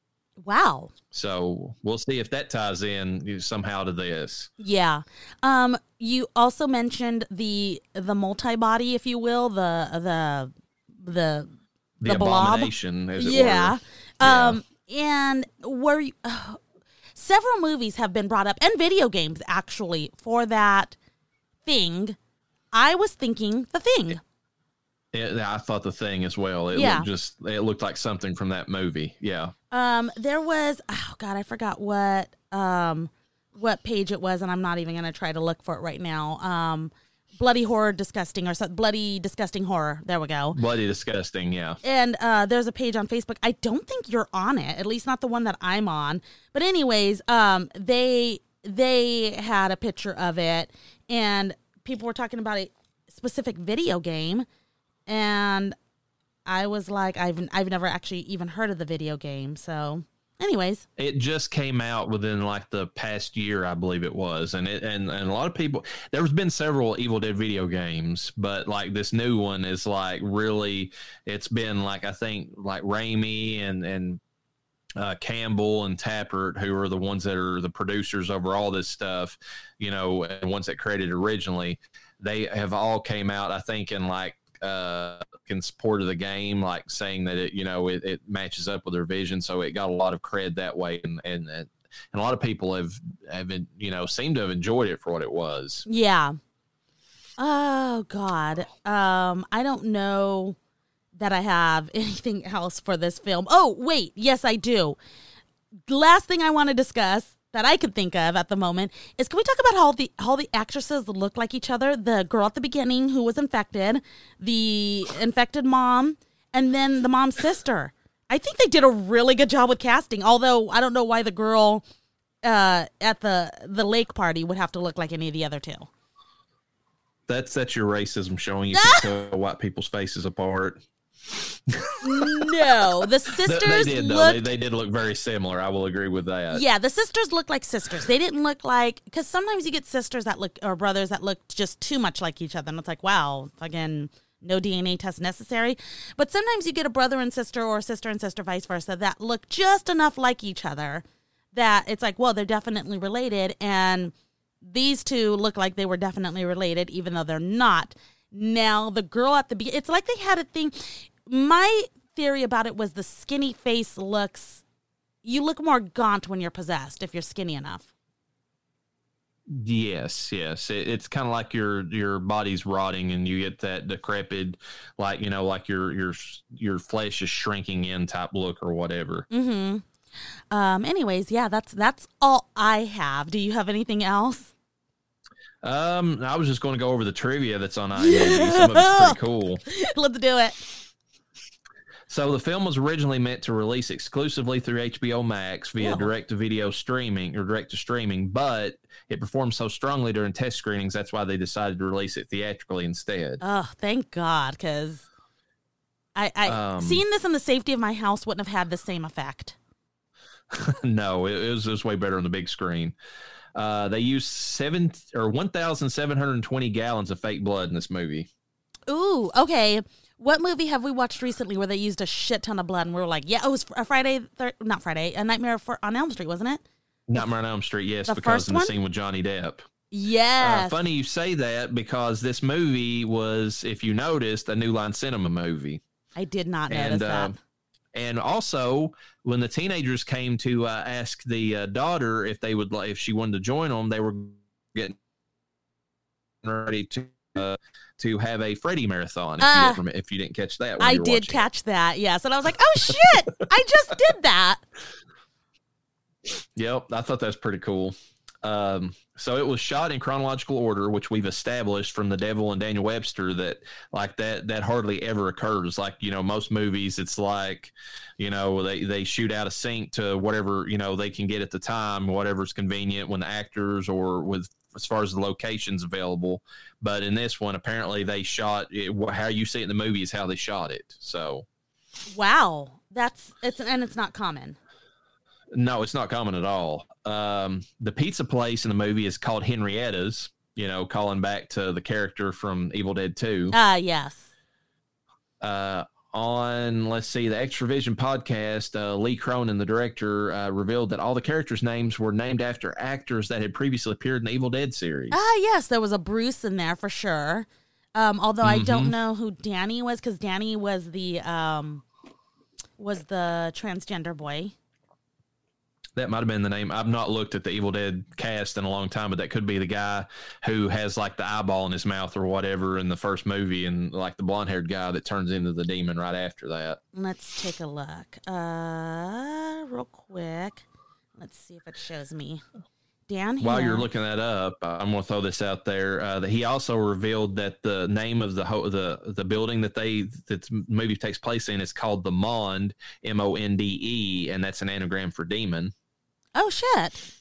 Wow. So we'll see if that ties in somehow to this. Yeah. Um. You also mentioned the the multi body, if you will, the the the The, The blob? abomination, as it yeah. were. Yeah. Um, and were you, several movies have been brought up and video games actually for that thing. I was thinking the thing. It- I thought the thing as well. It Yeah. looked just it looked like something from that movie. Yeah. Um, there was oh god, I forgot what um what page it was, and I'm not even gonna try to look for it right now. Um, bloody horror, disgusting, or so, bloody disgusting horror. There we go. Bloody disgusting, yeah. and uh, there's a page on Facebook. I don't think you're on it, at least not the one that I'm on. But anyways, um, they they had a picture of it, and people were talking about a specific video game, and I was like, I've I've never actually even heard of the video game. So, anyways, It just came out within like the past year, I believe it was, and it and, and a lot of people. There's been several Evil Dead video games, but like this new one is like really. It's been like I think like Raimi and and uh, Campbell and Tapert, who are the ones that are the producers over all this stuff, you know, and ones that created originally, they have all came out, I think, in like uh in support of the game, like saying that it, you know, it, it matches up with their vision. So it got a lot of cred that way, and and and a lot of people have have been, you know seem to have enjoyed it for what it was. yeah. Oh God, um, I don't know that I have anything else for this film. Oh wait, yes I do. Last thing I want to discuss that I could think of at the moment is can we talk about how the how the actresses look like each other? The girl at the beginning who was infected, the infected mom, and then the mom's sister. I think they did a really good job with casting. Although I don't know why the girl uh, at the the lake party would have to look like any of the other two. That's that's your racism showing. You can tell white people's faces apart. No, the sisters they did though. They, they did look very similar. I will agree with that. yeah, the sisters look like sisters. They didn't look like because sometimes you get sisters that look or brothers that look just too much like each other, and it's like, wow, again, no DNA test necessary. But sometimes you get a brother and sister or sister and sister, vice versa, that look just enough like each other that it's like, well, they're definitely related, and these two look like they were definitely related, even though they're not. Now, the girl at the beginning, it's like they had a thing. My theory about it was the skinny face looks, you look more gaunt when you're possessed if you're skinny enough. Yes, yes. It, it's kind of like your your body's rotting, and you get that decrepit, like you know, like your your your flesh is shrinking in type look or whatever. Mm-hmm. Um, anyways, yeah, that's that's all I have. Do you have anything else? Um, I was just going to go over the trivia that's on IMDb. Some of it's pretty cool. Let's do it. So the film was originally meant to release exclusively through HBO Max via Whoa. direct-to-video streaming or direct-to-streaming, but it performed so strongly during test screenings that's why they decided to release it theatrically instead. Oh, thank God, because I, I Um, seeing this in the safety of my house wouldn't have had the same effect. no, it, it, was, was way better on the big screen. Uh, they used seven or one thousand seven hundred twenty gallons of fake blood in this movie. Ooh, okay. What movie have we watched recently where they used a shit ton of blood and we were like, yeah, it was a Friday, thir- not Friday, a Nightmare for, on Elm Street, wasn't it? Nightmare on Elm Street, yes, The because in the scene with Johnny Depp. Yes. Uh, funny you say that because this movie was, if you noticed, a New Line Cinema movie. I did not notice and that. uh, and also when the teenagers came to uh, ask the uh, daughter if they would if she wanted to join them, they were getting ready to uh, to have a Freddy marathon. If, Ah. you, didn't, if you didn't catch that, I did watching catch that, yes. And I was like, oh shit, I just did that. Yep, I thought that was pretty cool. Um, so it was shot in chronological order, which we've established from The Devil and Daniel Webster that like that that hardly ever occurs. Like you know, most movies, it's like you know they they shoot out a sync to whatever you know they can get at the time, whatever's convenient when the actors or with as far as the locations available. But in this one, apparently they shot it, how you see it in the movie is how they shot it. So Wow. That's it's and it's not common. No, it's not common at all. Um, the pizza place in the movie is called Henrietta's, you know, calling back to the character from Evil Dead 2. Ah, yes. Uh, on, let's see, the Extravision podcast, uh, Lee Cronin, the director, uh, revealed that all the characters' names were named after actors that had previously appeared in the Evil Dead series. Ah, yes, there was a Bruce in there for sure. Um, although I Mm-hmm. don't know who Danny was because Danny was the um, was the transgender boy. That might have been the name. I've not looked at the Evil Dead cast in a long time, but that could be the guy who has like the eyeball in his mouth or whatever in the first movie, and like the blonde haired guy that turns into the demon right after that. Let's take a look. Uh, real quick. Let's see if it shows me. Dan. While you're looking that up, I'm going to throw this out there. Uh, that he also revealed that the name of the ho- the the building that they that the movie takes place in is called the Monde, M O N D E, and that's an anagram for demon. Oh shit!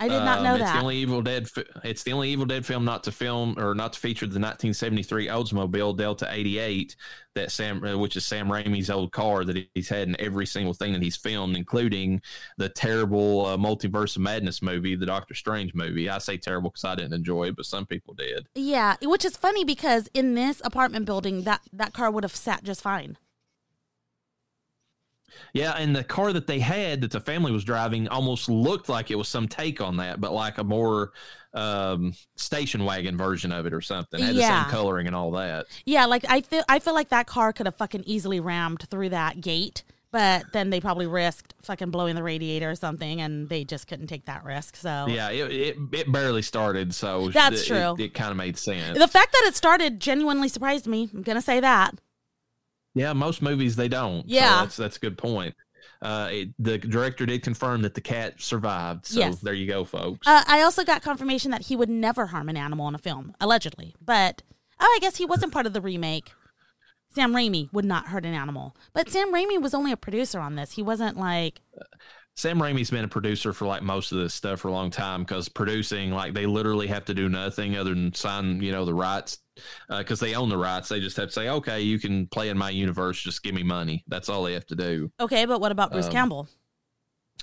I did not Um, know it's that. The only Evil Dead. It's the only Evil Dead film not to film or not to feature the 1973 Oldsmobile Delta 88 that Sam, uh, which is Sam Raimi's old car that he's had in every single thing that he's filmed, including the terrible uh, Multiverse of Madness movie, the Doctor Strange movie. I say terrible because I didn't enjoy it, but some people did. Yeah, which is funny because in this apartment building, that that car would have sat just fine. Yeah, and the car that they had that the family was driving almost looked like it was some take on that, but like a more um, station wagon version of it or something. It had the Yeah. same coloring and all that. Yeah, like I feel I feel like that car could have fucking easily rammed through that gate, but then they probably risked fucking blowing the radiator or something, and they just couldn't take that risk. So Yeah, it, it, it barely started, so That's it- true. It, it kind of made sense. the fact that it started genuinely surprised me. I'm gonna say that. Yeah, most movies they don't. so Yeah. that's that's a good point. Uh, it, the director did confirm that the cat survived, so Yes. there you go, folks. Uh, I also got confirmation that he would never harm an animal in a film, allegedly. But oh, I guess he wasn't part of the remake. Sam Raimi would not hurt an animal, but Sam Raimi was only a producer on this. He wasn't like Sam Raimi's been a producer for like most of this stuff for a long time because producing, like, they literally have to do nothing other than sign, you know, the rights because they own the rights. They just have to say, okay, you can play in my universe, just give me money. That's all they have to do. okay. But what about Bruce Um, Campbell?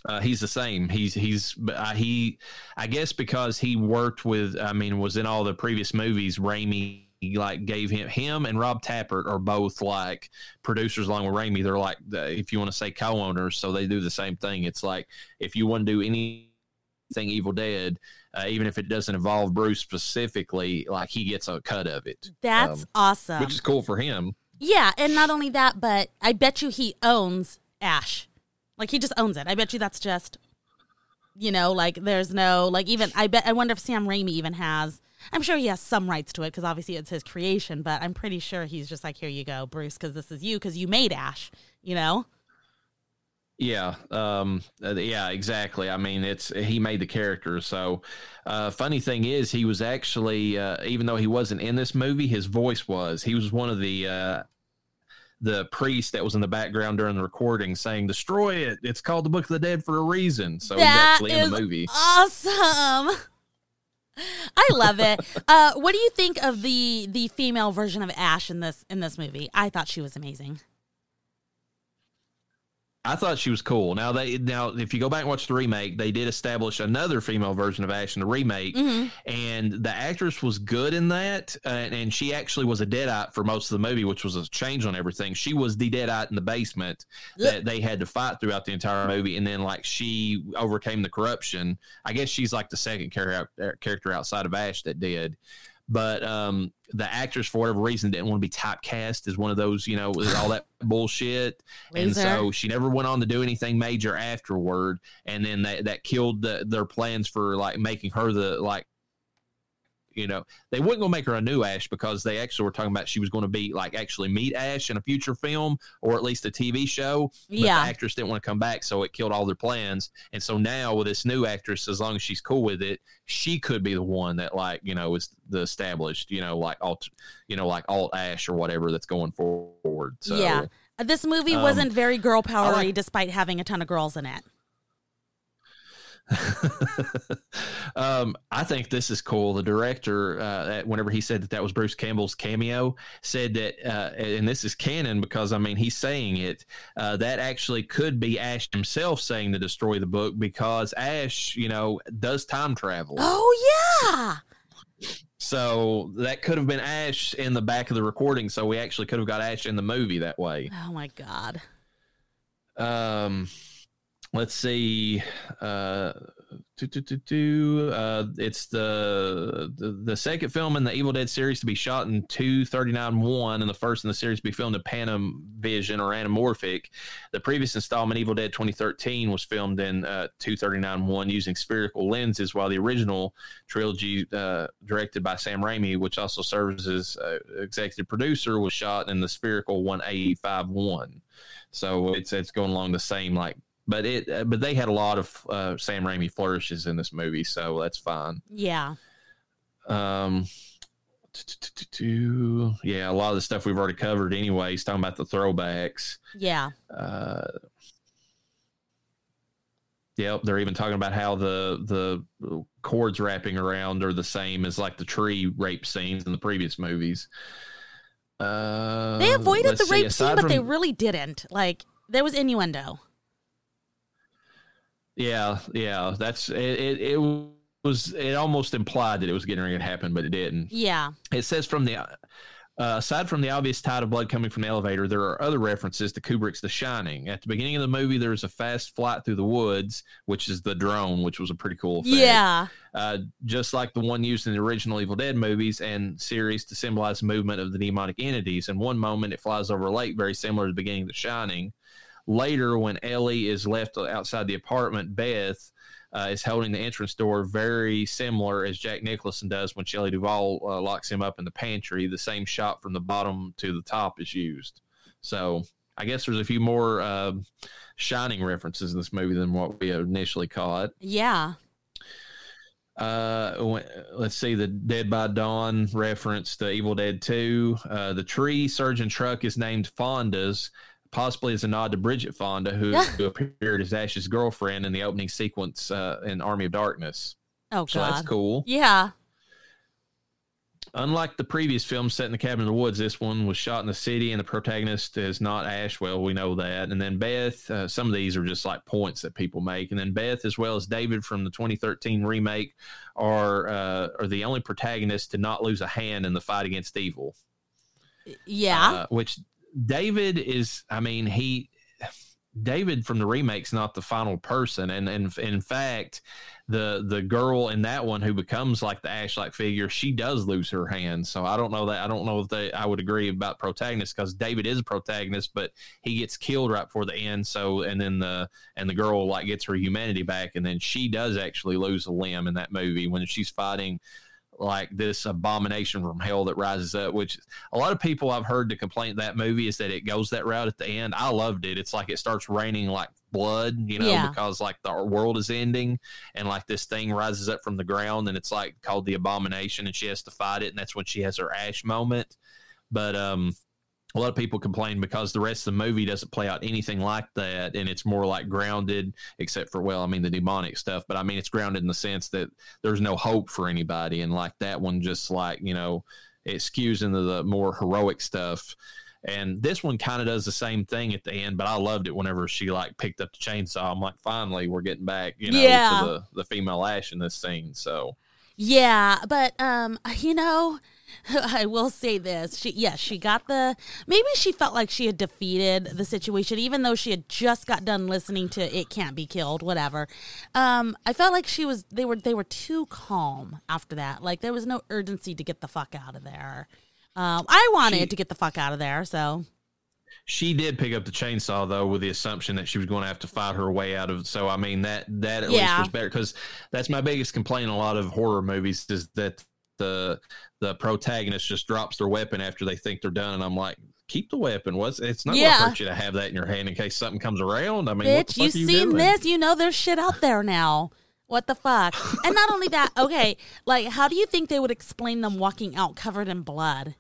Uh, he's the same. He's he's but, uh, he, I guess because he worked with, I mean, was in all the previous movies. Raimi like gave him him and Rob Tapert are both like producers along with Raimi. They're like the, if you want to say co-owners, so they do the same thing. It's like if you want to do anything Evil Dead, uh, even if it doesn't involve Bruce specifically, like he gets a cut of it, That's um, awesome. which is cool for him. Yeah, and not only that, but I bet you he owns Ash. Like he just owns it. I bet you that's just you know, like there's no like even I bet I wonder if Sam Raimi even has I'm sure he has some rights to it because obviously it's his creation, but I'm pretty sure he's just like, here you go, Bruce, because this is you, because you made Ash, you know? Yeah, um, uh, yeah, exactly. I mean, it's he made the character. So, uh, funny thing is, he was actually, uh, even though he wasn't in this movie, his voice was. He was one of the uh, the priest that was in the background during the recording, saying, "Destroy it! It's called the Book of the Dead for a reason." So he's That actually in the movie. Awesome. I love it. Uh, what do you think of the the female version of Ash in this in this movie? I thought she was amazing. I thought she was cool. Now they now if you go back and watch the remake, they did establish another female version of Ash in the remake, Mm-hmm. and the actress was good in that, uh, and she actually was a deadite for most of the movie, which was a change on everything. She was the deadite in the basement that they had to fight throughout the entire movie, and then like she overcame the corruption. I guess she's like the second character character outside of Ash that did. But um, the actress, for whatever reason, didn't want to be typecast as one of those, you know, with all that bullshit. And so she never went on to do anything major afterward. And then that, that killed the, their plans for like making her the like you know, they wouldn't go make her a new Ash because they actually were talking about she was going to be like actually meet Ash in a future film or at least a TV show. But Yeah. the actress didn't want to come back, so it killed all their plans. And so now with this new actress, as long as she's cool with it, she could be the one that like you know is the established, you know, like alt, you know, like alt Ash or whatever that's going forward. So yeah. Uh, This movie um, wasn't very girl powery like- despite having a ton of girls in it. um, I think this is cool. The director, uh, whenever he said that that was Bruce Campbell's cameo, said that, uh, and this is canon because I mean he's saying it. Uh, that actually could be Ash himself saying to destroy the book because Ash, you know, does time travel. Oh yeah. So that could have been Ash in the back of the recording. So we actually could have got Ash in the movie that way. Oh my god. Um, let's see. Uh, do, do, do, uh, it's the, the the second film in the Evil Dead series to be shot in 239-1 and the first in the series to be filmed in Panavision or anamorphic. The previous installment, Evil Dead 2013, was filmed in uh, 239-1 using spherical lenses, while the original trilogy, uh, directed by Sam Raimi, which also serves as uh, executive producer, was shot in the spherical 185-1. So it's it's going along the same like but it uh, but they had a lot of uh, Sam Raimi flourishes in this movie, so that's fine. Yeah. Um, yeah, a lot of the stuff we've already covered. Anyways, talking about the throwbacks. Yeah. Uh, Yep, they're even talking about how the the cords wrapping around are the same as like the tree rape scenes in the previous movies. Uh, they avoided the see, rape scene, but they really didn't. Like there was innuendo. Yeah, yeah, that's it. It, it was. It almost implied that it was getting ready to happen, but it didn't. Yeah. It says from the. Uh, aside from the obvious tide of blood coming from the elevator, there are other references to Kubrick's The Shining. At the beginning of the movie, there's a fast flight through the woods, which is the drone, which was a pretty cool effect. Yeah. Uh, just like the one used in the original Evil Dead movies and series to symbolize the movement of the demonic entities. In one moment, it flies over a lake, very similar to the beginning of The Shining. Later, when Ellie is left outside the apartment, Beth uh, is holding the entrance door, very similar as Jack Nicholson does when Shelley Duvall uh, locks him up in the pantry. The same shot from the bottom to the top is used. So I guess there's a few more uh, Shining references in this movie than what we initially caught. Yeah. Uh, let's see the Dead by Dawn reference to Evil Dead 2. Uh, the tree surgeon truck is named Fonda's, possibly as a nod to Bridget Fonda, who, who appeared as Ash's girlfriend in the opening sequence uh, in Army of Darkness. Oh So that's cool. Yeah. Unlike the previous film set in the cabin in the woods, this one was shot in the city, and the protagonist is not Ash. Well, we know that. And then Beth, uh, some of these are just like points that people make. And then Beth, as well as David from the 2013 remake, are uh, are the only protagonists to not lose a hand in the fight against evil. Yeah. Uh, which David is, I mean, he. David from the remake's not the final person, and, and in fact, the the girl in that one who becomes like the Ash like figure, she does lose her hand. So I don't know that I don't know if they I would agree about protagonist because David is a protagonist, but he gets killed right before the end. So and then the and the girl like gets her humanity back, and then she does actually lose a limb in that movie when she's fighting like this abomination from hell that rises up which a lot of people i've heard to complain that movie is that it goes that route at the end. I loved it. It's like it starts raining like blood you know Yeah. because like the world is ending and like this thing rises up from the ground and it's like called the abomination and she has to fight it and that's when she has her ash moment. But um a lot of people complain because the rest of the movie doesn't play out anything like that and it's more like grounded except for well i mean the demonic stuff but i mean it's grounded in the sense that there's no hope for anybody and like that one just like you know it skews into the more heroic stuff. And this one kind of does the same thing at the end but i loved it whenever she like picked up the chainsaw. I'm like finally we're getting back you know Yeah. to the, the female ash in this scene so. Yeah, but um, you know, I will say this. She yes, she got the maybe she felt like she had defeated the situation even though she had just got done listening to It Can't Be Killed, whatever. Um, I felt like she was they were they were too calm after that. Like there was no urgency to get the fuck out of there. Um, I wanted She- to get the fuck out of there, so She did pick up the chainsaw though, with the assumption that she was going to have to fight her way out of. So I mean that that at Yeah. least was better because that's my biggest complaint in a lot of horror movies is that the the protagonist just drops their weapon after they think they're done, and I'm like, keep the weapon. What's it's not Yeah. going to hurt you to have that in your hand in case something comes around. I mean, bitch, you seen doing? this. You know there's shit out there now. What the fuck? and not only that, okay, like how do you think they would explain them walking out covered in blood?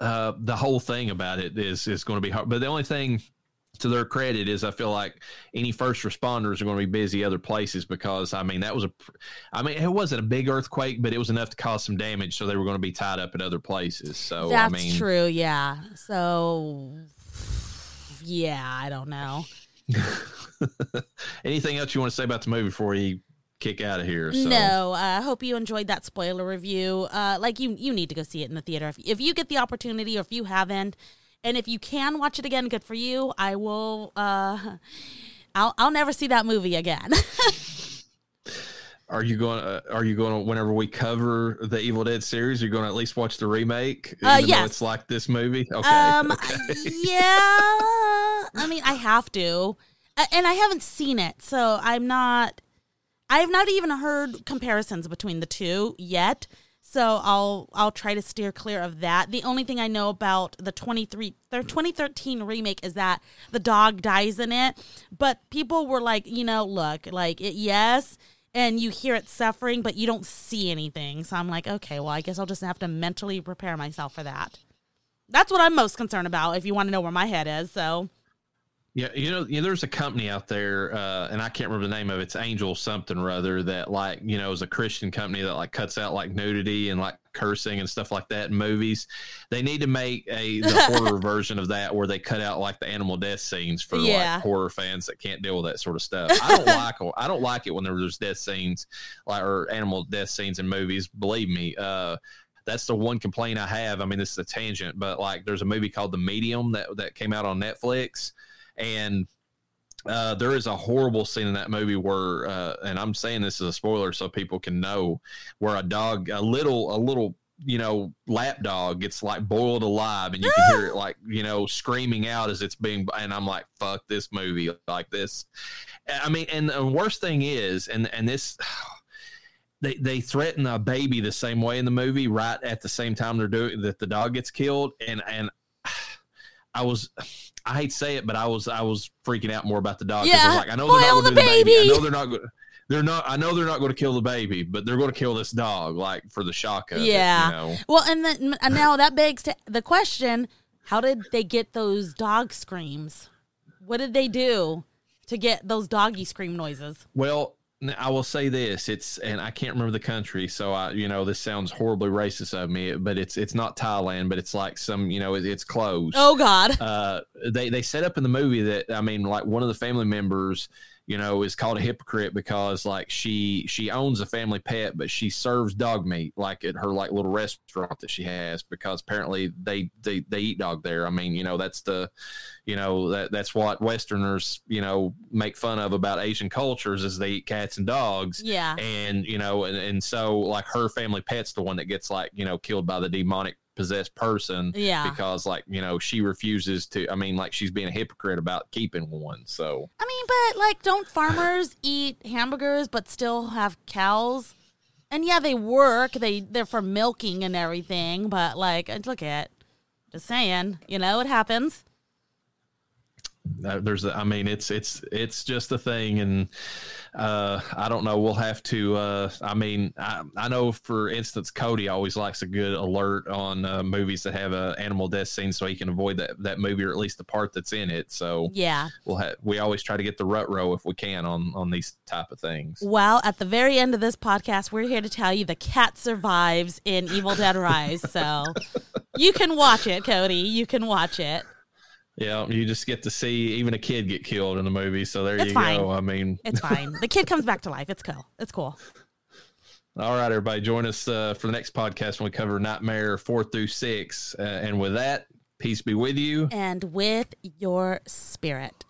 uh, the whole thing about it is is going to be hard. But the only thing to their credit is I feel like any first responders are going to be busy other places because I mean that was a I mean it wasn't a big earthquake, but it was enough to cause some damage, so they were going to be tied up at other places. So That's I mean, true, yeah. So yeah, I don't know. anything else you want to say about the movie before you kick out of here? So. No, I uh, hope you enjoyed that spoiler review. Uh, like you, you need to go see it in the theater if, if you get the opportunity, or if you haven't, and if you can watch it again, good for you. I will. Uh, I'll I'll never see that movie again. Are you going? to Are you going to? Whenever we cover the Evil Dead series, you're going to at least watch the remake, Uh, yes. it's like this movie. Okay. um, okay. yeah. I mean, I have to, and I haven't seen it, so I'm not. I have not even heard comparisons between the two yet. So I'll I'll try to steer clear of that. The only thing I know about the 23 their 2013 remake is that the dog dies in it, but people were like, you know, look, like it, yes, and you hear it suffering, but you don't see anything. So I'm like, okay, well, I guess I'll just have to mentally prepare myself for that. That's what I'm most concerned about. If you want to know where my head is, so Yeah, you know, you know, there's a company out there, uh, and I can't remember the name of it. It's Angel something or other that, like, you know, is a Christian company that like cuts out like nudity and like cursing and stuff like that in movies. They need to make a the horror version of that where they cut out like the animal death scenes for Yeah. like horror fans that can't deal with that sort of stuff. I don't like I don't like it when there's death scenes like or animal death scenes in movies. Believe me, uh, that's the one complaint I have. I mean, this is a tangent, but like, there's a movie called The Medium that that came out on Netflix, and uh, there is a horrible scene in that movie where, uh, and I'm saying this is a spoiler so people can know, where a dog, a little, a little, you know, lap dog gets like boiled alive, and you can hear it like, you know, screaming out as it's being, and I'm like, fuck this movie like this. I mean, and the worst thing is, and and this. They, they threaten a baby the same way in the movie right at the same time they're doing that the dog gets killed and and I was I hate to say it, but I was I was freaking out more about the dog. 'cause I Yeah. like, I know they're not going the to do the baby. I know they're not. They're not. I know they're not going to kill the baby, but they're going to kill this dog, like for the shock of Yeah. it. You know? Well, and then and now that begs to the question: How did they get those dog screams? What did they do to get those doggy scream noises? Well, I will say this: it's and I can't remember the country, so I, you know, this sounds horribly racist of me, but it's it's not Thailand, but it's like some, you know, it, it's close. Oh God! uh, they they set up in the movie that I mean, like one of the family members, you know, is called a hypocrite because like she she owns a family pet, but she serves dog meat like at her like little restaurant that she has because apparently they they they eat dog there. I mean, you know, that's the, you know, that that's what Westerners you know make fun of about Asian cultures is they eat cats and dogs Yeah. and you know and, and so like her family pet's the one that gets like you know killed by the demonic possessed person Yeah. because like you know she refuses to i mean like she's being a hypocrite about keeping one so I mean, but like, don't farmers eat hamburgers but still have cows? And yeah, they work. They they're for milking and everything. But like, look at, just saying, you know, it happens. There's i mean it's it's it's just a thing and uh i don't know we'll have to uh i mean i, I know for instance cody always likes a good alert on uh, movies that have a animal death scene so he can avoid that that movie or at least the part that's in it so Yeah. we'll have we always try to get the rut row if we can on on these type of things Well, at the very end of this podcast, we're here to tell you the cat survives in Evil Dead Rise. So you can watch it, Cody. You can watch it. Yeah, you just get to see even a kid get killed in the movie. So there It's you fine. go. I mean, It's fine. the kid comes back to life. It's cool. It's cool. all right, everybody, join us uh, for the next podcast when we cover Nightmare four through six. Uh, and with that, peace be with you. And with your spirit.